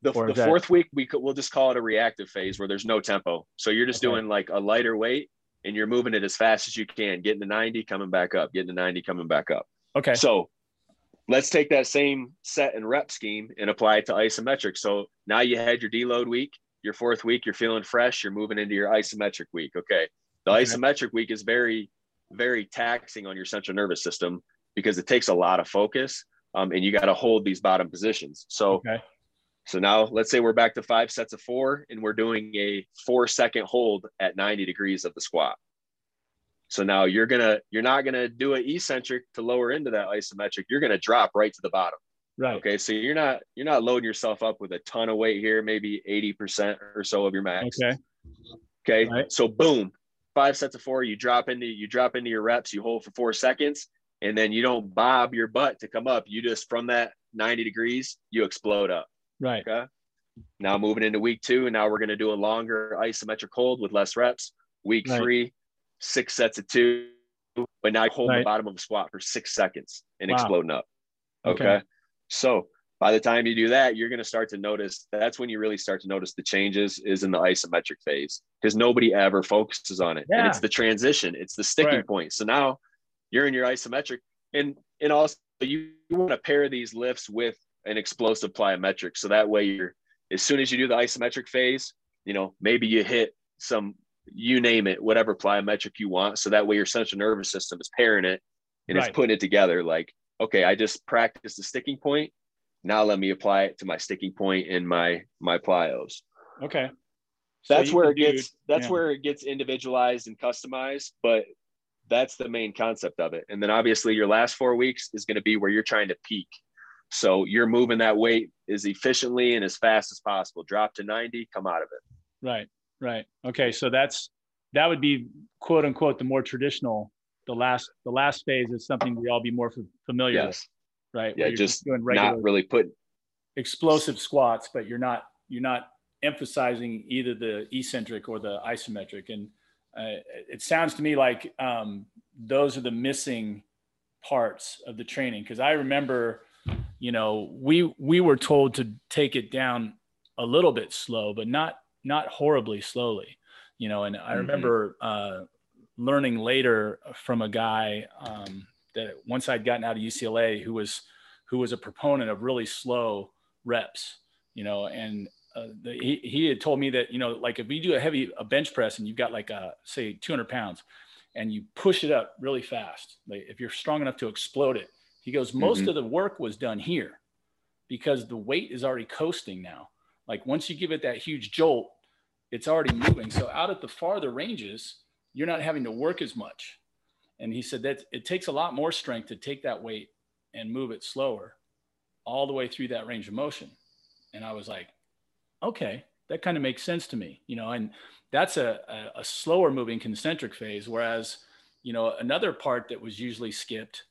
The, the that... fourth week, we could, we'll just call it a reactive phase where there's no tempo. So you're just okay. doing like a lighter weight and you're moving it as fast as you can, getting to 90, coming back up, getting to 90, coming back up. Okay. So let's take that same set and rep scheme and apply it to isometric. So now you had your deload week, your fourth week, you're feeling fresh, you're moving into your isometric week. Okay. The isometric week is very, very taxing on your central nervous system because it takes a lot of focus um, and you got to hold these bottom positions. So okay. So now let's say we're back to five sets of four and we're doing a four second hold at 90 degrees of the squat. So now you're gonna you're not gonna do an eccentric to lower into that isometric. You're gonna drop right to the bottom. Right. Okay. So you're not you're not loading yourself up with a ton of weight here, maybe 80% or so of your max. Okay. Okay. Right. So boom, five sets of four, you drop into you drop into your reps, you hold for four seconds, and then you don't bob your butt to come up. You just from that 90 degrees, you explode up. Right. Okay. Now moving into week two, and now we're going to do a longer isometric hold with less reps. Week right. three, six sets of two, but now you hold right. the bottom of a squat for six seconds and wow. exploding up. Okay? okay. So by the time you do that, you're going to start to notice that's when you really start to notice the changes is in the isometric phase because nobody ever focuses on it. Yeah. And it's the transition, it's the sticking right. point. So now you're in your isometric and and also you, you want to pair these lifts with an explosive plyometric. So that way you're as soon as you do the isometric phase, you know, maybe you hit some you name it, whatever plyometric you want. So that way your central nervous system is pairing it and right. it's putting it together like, okay, I just practiced the sticking point. Now let me apply it to my sticking point in my my plyos. Okay. So that's where it gets that's yeah. where it gets individualized and customized, but that's the main concept of it. And then obviously your last four weeks is going to be where you're trying to peak. So you're moving that weight as efficiently and as fast as possible. Drop to 90, come out of it. Right, right. Okay, so that's that would be quote unquote the more traditional. The last the last phase is something we all be more familiar yes. with, right? Yeah, just, just doing regular, not really put explosive squats, but you're not you're not emphasizing either the eccentric or the isometric. And uh, it sounds to me like um, those are the missing parts of the training because I remember you know, we we were told to take it down a little bit slow, but not not horribly slowly. You know, and I mm-hmm. remember uh, learning later from a guy um, that once I'd gotten out of UCLA who was who was a proponent of really slow reps. You know, and uh, the, he, he had told me that you know like if you do a heavy a bench press and you've got like a say 200 pounds and you push it up really fast like if you're strong enough to explode it he goes, most mm-hmm. of the work was done here because the weight is already coasting now. Like once you give it that huge jolt, it's already moving. So out at the farther ranges, you're not having to work as much. And he said that it takes a lot more strength to take that weight and move it slower all the way through that range of motion. And I was like, okay, that kind of makes sense to me, you know, and that's a, a, a slower moving concentric phase. Whereas, you know, another part that was usually skipped,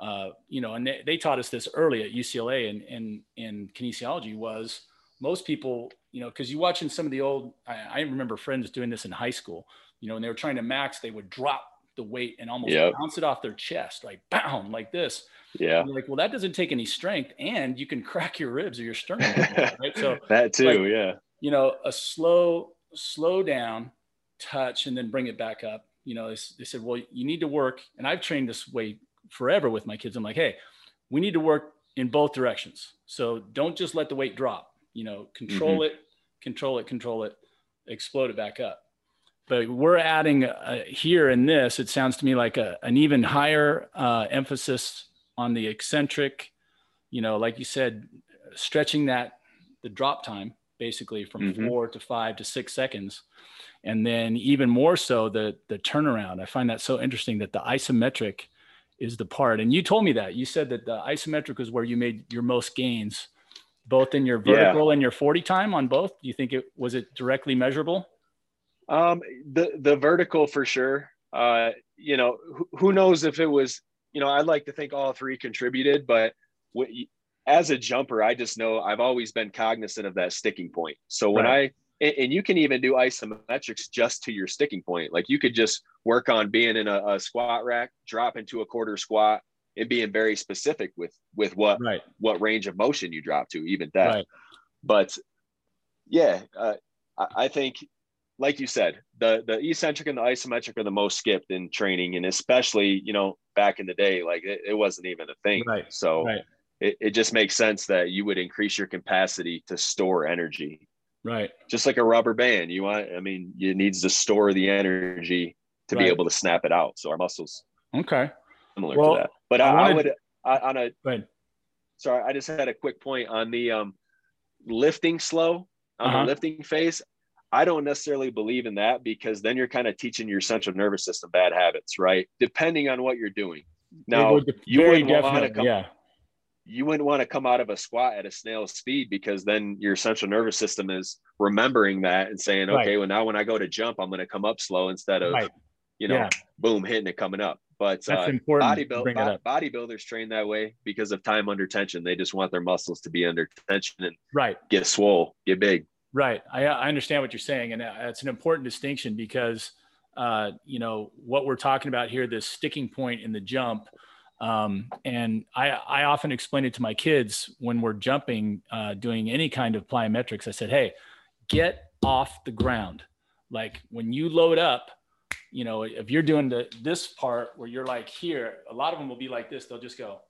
uh, you know, and they, they, taught us this early at UCLA and in, in kinesiology was most people, you know, cause you watching some of the old, I, I remember friends doing this in high school, you know, when they were trying to max, they would drop the weight and almost yep. bounce it off their chest, like bound like this. Yeah. like, well, that doesn't take any strength and you can crack your ribs or your sternum. right. So that too. Like, yeah. You know, a slow, slow down touch and then bring it back up. You know, they, they said, well, you need to work. And I've trained this way forever with my kids. I'm like, Hey, we need to work in both directions. So don't just let the weight drop, you know, control mm-hmm. it, control it, control it, explode it back up but we're adding uh, here in this it sounds to me like a, an even higher uh, emphasis on the eccentric you know like you said stretching that the drop time basically from mm-hmm. four to five to six seconds. And then even more so the the turnaround. I find that so interesting that the isometric is the part. And you told me that. You said that the isometric was where you made your most gains both in your vertical yeah. and your 40 time on both. Do you think it was it directly measurable um, the the vertical for sure. Uh, you know, who, who knows if it was. You know, I'd like to think all three contributed, but as a jumper, I just know I've always been cognizant of that sticking point. So when right. I and you can even do isometrics just to your sticking point. Like you could just work on being in a, a squat rack, drop into a quarter squat, and being very specific with with what right. what range of motion you drop to, even that. Right. But yeah, uh, I, I think like you said, the the eccentric and the isometric are the most skipped in training, and especially you know back in the day, like it, it wasn't even a thing. Right. So right. It, it just makes sense that you would increase your capacity to store energy. Right. Just like a rubber band, you want. I mean, it needs to store the energy to right. be able to snap it out. So our muscles. Okay. Similar well, to that, but I, I, wanted, I would I, on a. Sorry, I just had a quick point on the um, lifting slow on uh-huh. the lifting phase. I don't necessarily believe in that because then you're kind of teaching your central nervous system bad habits, right? Depending on what you're doing. Now, would you wouldn't want to come, yeah. you wouldn't want to come out of a squat at a snail's speed because then your central nervous system is remembering that and saying, okay, right. well now when I go to jump, I'm going to come up slow instead of, right. you know, yeah. boom, hitting it coming up. But That's uh, bodybuild, bodybuilders train that way because of time under tension. They just want their muscles to be under tension and right. get swole, get big. Right. I, I understand what you're saying. And uh, it's an important distinction because, uh, you know, what we're talking about here, this sticking point in the jump. Um, and I, I often explain it to my kids when we're jumping, uh, doing any kind of plyometrics. I said, Hey, get off the ground. Like when you load up, you know, if you're doing the, this part where you're like here, a lot of them will be like this. They'll just go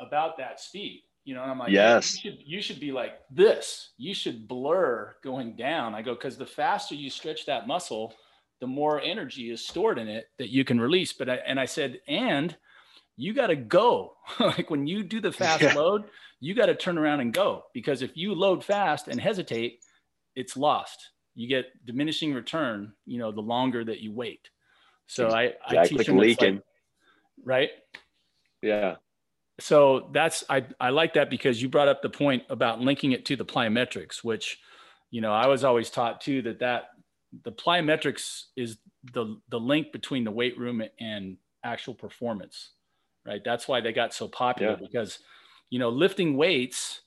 about that speed you know, and I'm like, yes, you should, you should be like this. You should blur going down. I go, because the faster you stretch that muscle, the more energy is stored in it that you can release. But I, and I said, and you got to go. like when you do the fast yeah. load, you got to turn around and go because if you load fast and hesitate, it's lost. You get diminishing return, you know, the longer that you wait. So I, I teach them leaking. Like, right. Yeah so that's I, I like that because you brought up the point about linking it to the plyometrics which you know i was always taught too that that the plyometrics is the the link between the weight room and actual performance right? That's why they got so popular yeah. because you know lifting weights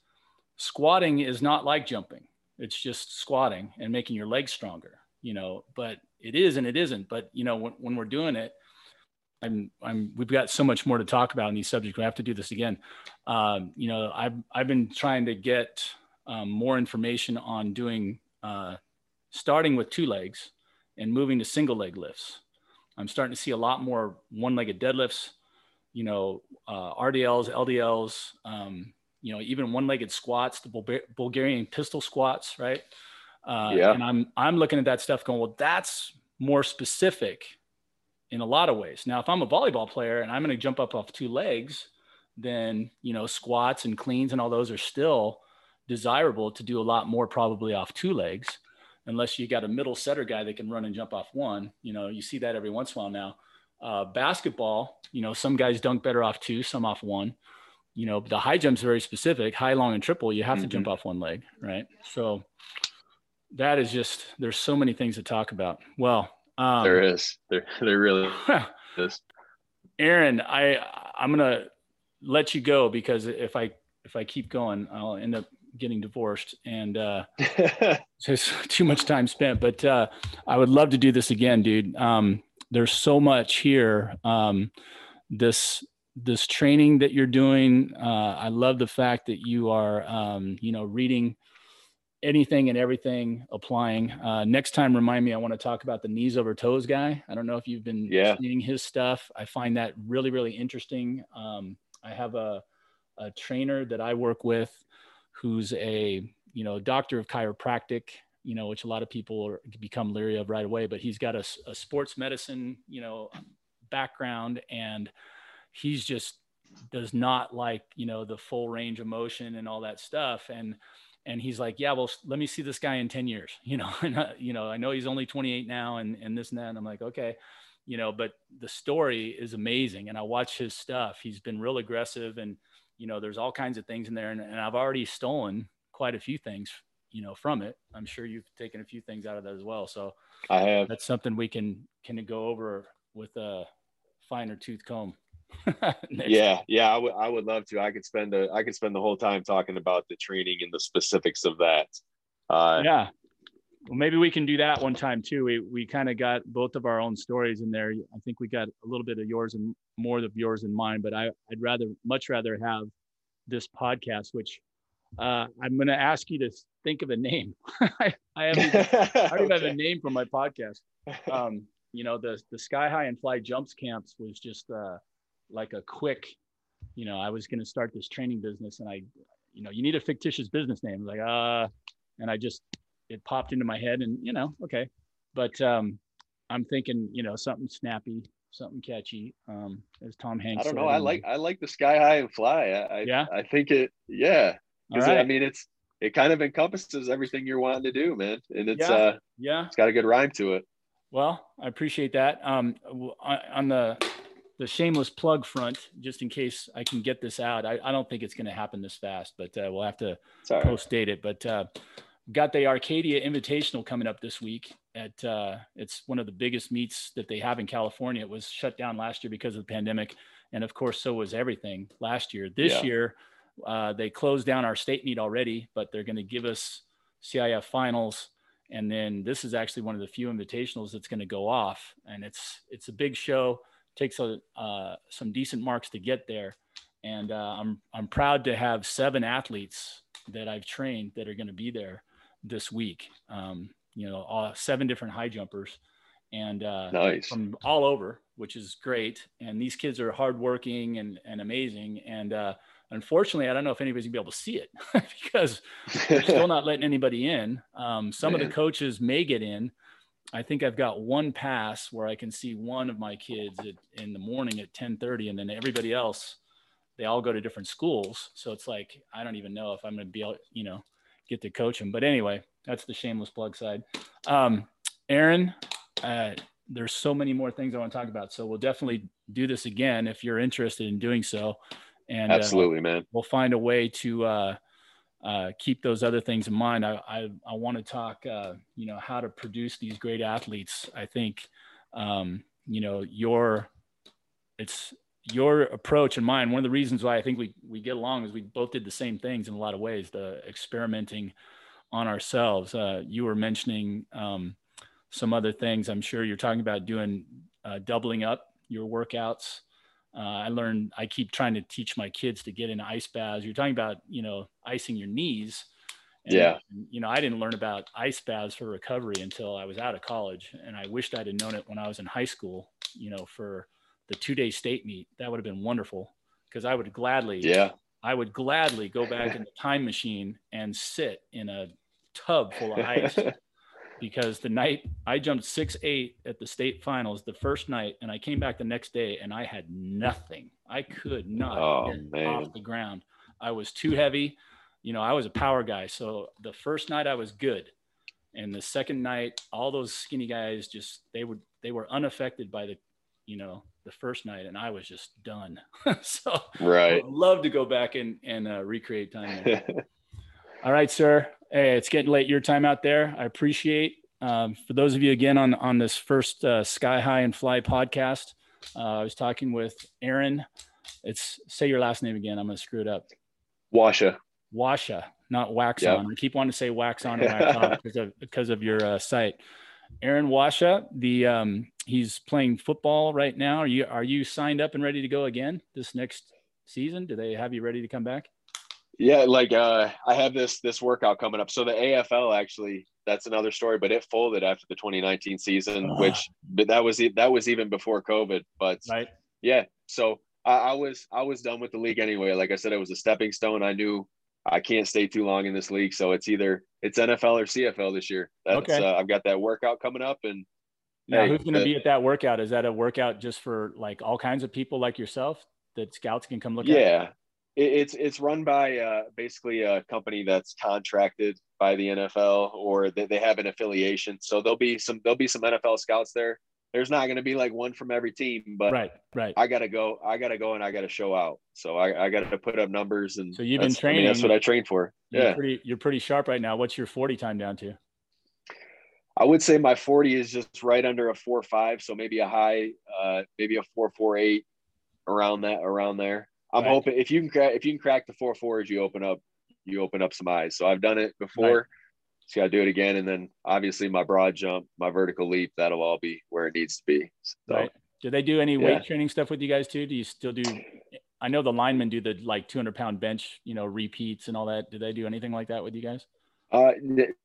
squatting is not like jumping. It's just squatting and making your legs stronger you know but it is and it isn't. But you know when, when we're doing it I'm, I'm, we've got so much more to talk about in these subjects. We have to do this again. Um, you know, I've, I've been trying to get um, more information on doing, uh, starting with two legs and moving to single leg lifts. I'm starting to see a lot more one-legged deadlifts, you know, uh, RDLs, LDLs, um, you know, even one-legged squats, the Bulgarian pistol squats, right? Uh, yeah. And I'm, I'm looking at that stuff going, well, that's more specific in a lot of ways. Now, if I'm a volleyball player and I'm going to jump up off two legs, then you know squats and cleans and all those are still desirable to do a lot more probably off two legs, unless you got a middle setter guy that can run and jump off one. You know, you see that every once in a while now. Uh, basketball, you know, some guys dunk better off two, some off one. You know, the high jump's are very specific. High, long, and triple, you have mm-hmm. to jump mm-hmm. off one leg, right? So that is just there's so many things to talk about. Well, um, there is. There, there really is. Aaron, I I'm gonna let you go because if I if I keep going, I'll end up getting divorced and uh, just too much time spent. But uh, I would love to do this again, dude. Um, there's so much here. Um, this this training that you're doing, uh, I love the fact that you are, um, you know, reading anything and everything applying. Uh, next time, remind me. I want to talk about the knees over toes guy. I don't know if you've been yeah. seeing his stuff. I find that really, really interesting. Um, I have a, a trainer that I work with, who's a you know doctor of chiropractic. You know, which a lot of people are, become leery of right away. But he's got a, a sports medicine, you know, background, and he's just does not like you know the full range of motion and all that stuff and and he's like, yeah, well, let me see this guy in 10 years, you know, and, uh, you know, I know he's only 28 now and, and this and that. And I'm like, okay, you know, but the story is amazing. And I watch his stuff. He's been real aggressive and, you know, there's all kinds of things in there. And, and I've already stolen quite a few things, you know, from it. I'm sure you've taken a few things out of that as well. So I have, that's something we can, can go over with a finer tooth comb. yeah, yeah, I would I would love to. I could spend a I could spend the whole time talking about the training and the specifics of that. Uh, yeah, well, maybe we can do that one time too. We we kind of got both of our own stories in there. I think we got a little bit of yours and more of yours and mine. But I I'd rather much rather have this podcast, which uh, I'm going to ask you to think of a name. I, I, have, I already okay. have a name for my podcast. Um, you know, the the Sky High and Fly Jumps camps was just uh, like a quick, you know, I was going to start this training business and I, you know, you need a fictitious business name. Like, uh, and I just, it popped into my head and, you know, okay. But um, I'm thinking, you know, something snappy, something catchy. Um, as Tom Hanks. I don't know. I like, I like the sky high and fly. I, yeah. I think it, yeah. Right. I mean, it's, it kind of encompasses everything you're wanting to do, man. And it's, yeah. uh, yeah, it's got a good rhyme to it. Well, I appreciate that. Um, on the the shameless plug front, just in case I can get this out. I, I don't think it's going to happen this fast, but uh, we'll have to post date it. But uh, got the Arcadia Invitational coming up this week. At uh, it's one of the biggest meets that they have in California. It was shut down last year because of the pandemic, and of course, so was everything last year. This yeah. year, uh, they closed down our state meet already, but they're going to give us CIF finals and then this is actually one of the few invitationals that's going to go off and it's it's a big show takes a, uh, some decent marks to get there. And uh, I'm, I'm proud to have seven athletes that I've trained that are going to be there this week. Um, you know, all, seven different high jumpers and uh, nice. from all over, which is great. And these kids are hardworking and, and amazing. And uh, unfortunately, I don't know if anybody's gonna be able to see it because they're still not letting anybody in. Um, some Man. of the coaches may get in, I think I've got one pass where I can see one of my kids at, in the morning at 10:30, and then everybody else, they all go to different schools. So it's like I don't even know if I'm going to be able, you know, get to coach them. But anyway, that's the shameless plug side. Um, Aaron, uh, there's so many more things I want to talk about. So we'll definitely do this again if you're interested in doing so. And uh, absolutely, uh, man, we'll find a way to uh, uh, keep those other things in mind. I, I, I want to talk, uh, you know, how to produce these great athletes. I think, um, you know, your, it's your approach and mine. One of the reasons why I think we, we get along is we both did the same things in a lot of ways, the experimenting on ourselves. Uh, you were mentioning um, some other things. I'm sure you're talking about doing uh, doubling up your workouts. Uh, I learned, I keep trying to teach my kids to get in ice baths. You're talking about, you know, icing your knees. And, yeah. You know, I didn't learn about ice baths for recovery until I was out of college. And I wished I'd have known it when I was in high school, you know, for the two day state meet. That would have been wonderful because I would gladly, yeah, I would gladly go back in the time machine and sit in a tub full of ice because the night I jumped six eight at the state finals the first night, and I came back the next day and I had nothing. I could not oh, get off the ground. I was too heavy. you know, I was a power guy. So the first night I was good. And the second night, all those skinny guys just, they would, they were unaffected by the, you know, the first night and I was just done. so right. Love to go back and, and uh, recreate time. all right, sir. Hey, it's getting late your time out there. I appreciate um, for those of you again on on this first uh, Sky High and Fly podcast. Uh, I was talking with Aaron. It's say your last name again. I'm going to screw it up. Wascha. Wascha, not wax yep. on. I keep wanting to say wax on and wax because of because of your uh, site. Aaron Wascha, the um, he's playing football right now. Are you are you signed up and ready to go again this next season? Do they have you ready to come back? Yeah, like uh, I have this this workout coming up. So the AFL actually that's another story, but it folded after the 2019 season, oh. which but that was that was even before COVID. But right, yeah. So I, I was I was done with the league anyway. Like I said, it was a stepping stone. I knew I can't stay too long in this league, so it's either it's NFL or CFL this year. That's okay. uh, I've got that workout coming up, and now hey, who's going to be at that workout? Is that a workout just for like all kinds of people like yourself that scouts can come look yeah. at? Yeah, it's it's run by uh, basically a company that's contracted by the NFL or they, they have an affiliation. So there'll be some there'll be some NFL scouts there there's not going to be like one from every team, but right, right. I got to go. I got to go and I got to show out. So I, I got to put up numbers and so you've been training. I mean, that's what I trained for. You're yeah, pretty, you're pretty sharp right now. What's your 40 time down to? I would say my 40 is just right under a four five, so maybe a high, uh, maybe a four four eight, around that, around there. I'm right. hoping if you can crack if you can crack the four fours, you open up you open up some eyes. So I've done it before. Right. Just got to do it again. And then obviously my broad jump, my vertical leap, that'll all be where it needs to be. So, right. Do they do any yeah. weight training stuff with you guys too? Do you still do? I know the linemen do the like 200 pound bench, you know, repeats and all that. Do they do anything like that with you guys? Uh,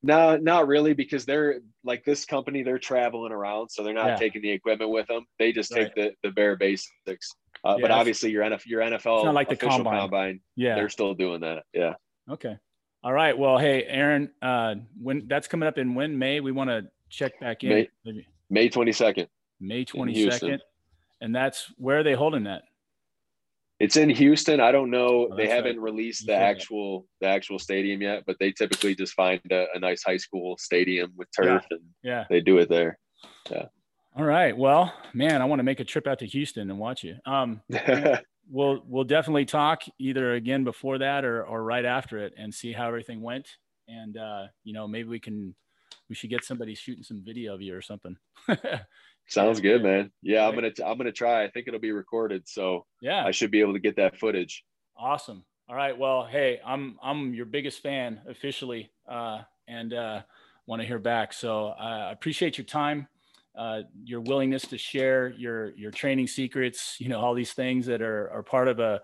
no, not really, because they're like this company. They're traveling around, so they're not yeah. taking the equipment with them. They just take right. the the bare basics. Uh, yeah, but obviously, your NFL, your NFL, not like the combine. combine. Yeah, they're still doing that. Yeah. Okay. All right. Well, hey, Aaron, uh, when that's coming up in when May, we want to check back in. May, May 22nd. May 22nd. And that's where are they holding that? It's in Houston. I don't know. Oh, they haven't right. released the actual the actual stadium yet, but they typically just find a, a nice high school stadium with turf yeah. and yeah, they do it there. Yeah. All right. Well, man, I want to make a trip out to Houston and watch you. Um, we'll we'll definitely talk either again before that or or right after it and see how everything went. And uh, you know, maybe we can we should get somebody shooting some video of you or something. Sounds good, man. Yeah, I'm gonna I'm gonna try. I think it'll be recorded, so yeah, I should be able to get that footage. Awesome. All right. Well, hey, I'm I'm your biggest fan officially, uh, and uh, want to hear back. So uh, I appreciate your time uh, your willingness to share your your training secrets you know all these things that are are part of a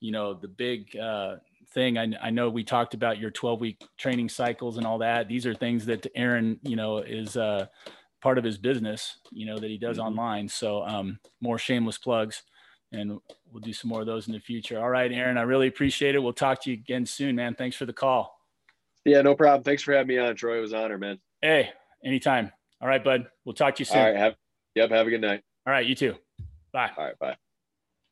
you know the big uh, thing I, I know we talked about your 12 week training cycles and all that these are things that aaron you know is uh, part of his business you know that he does mm-hmm. online so um, more shameless plugs and we'll do some more of those in the future all right aaron i really appreciate it we'll talk to you again soon man thanks for the call yeah no problem thanks for having me on troy it was an honor man hey anytime all right, bud. We'll talk to you soon. All right. Have, yep. Have a good night. All right. You too. Bye. All right. Bye.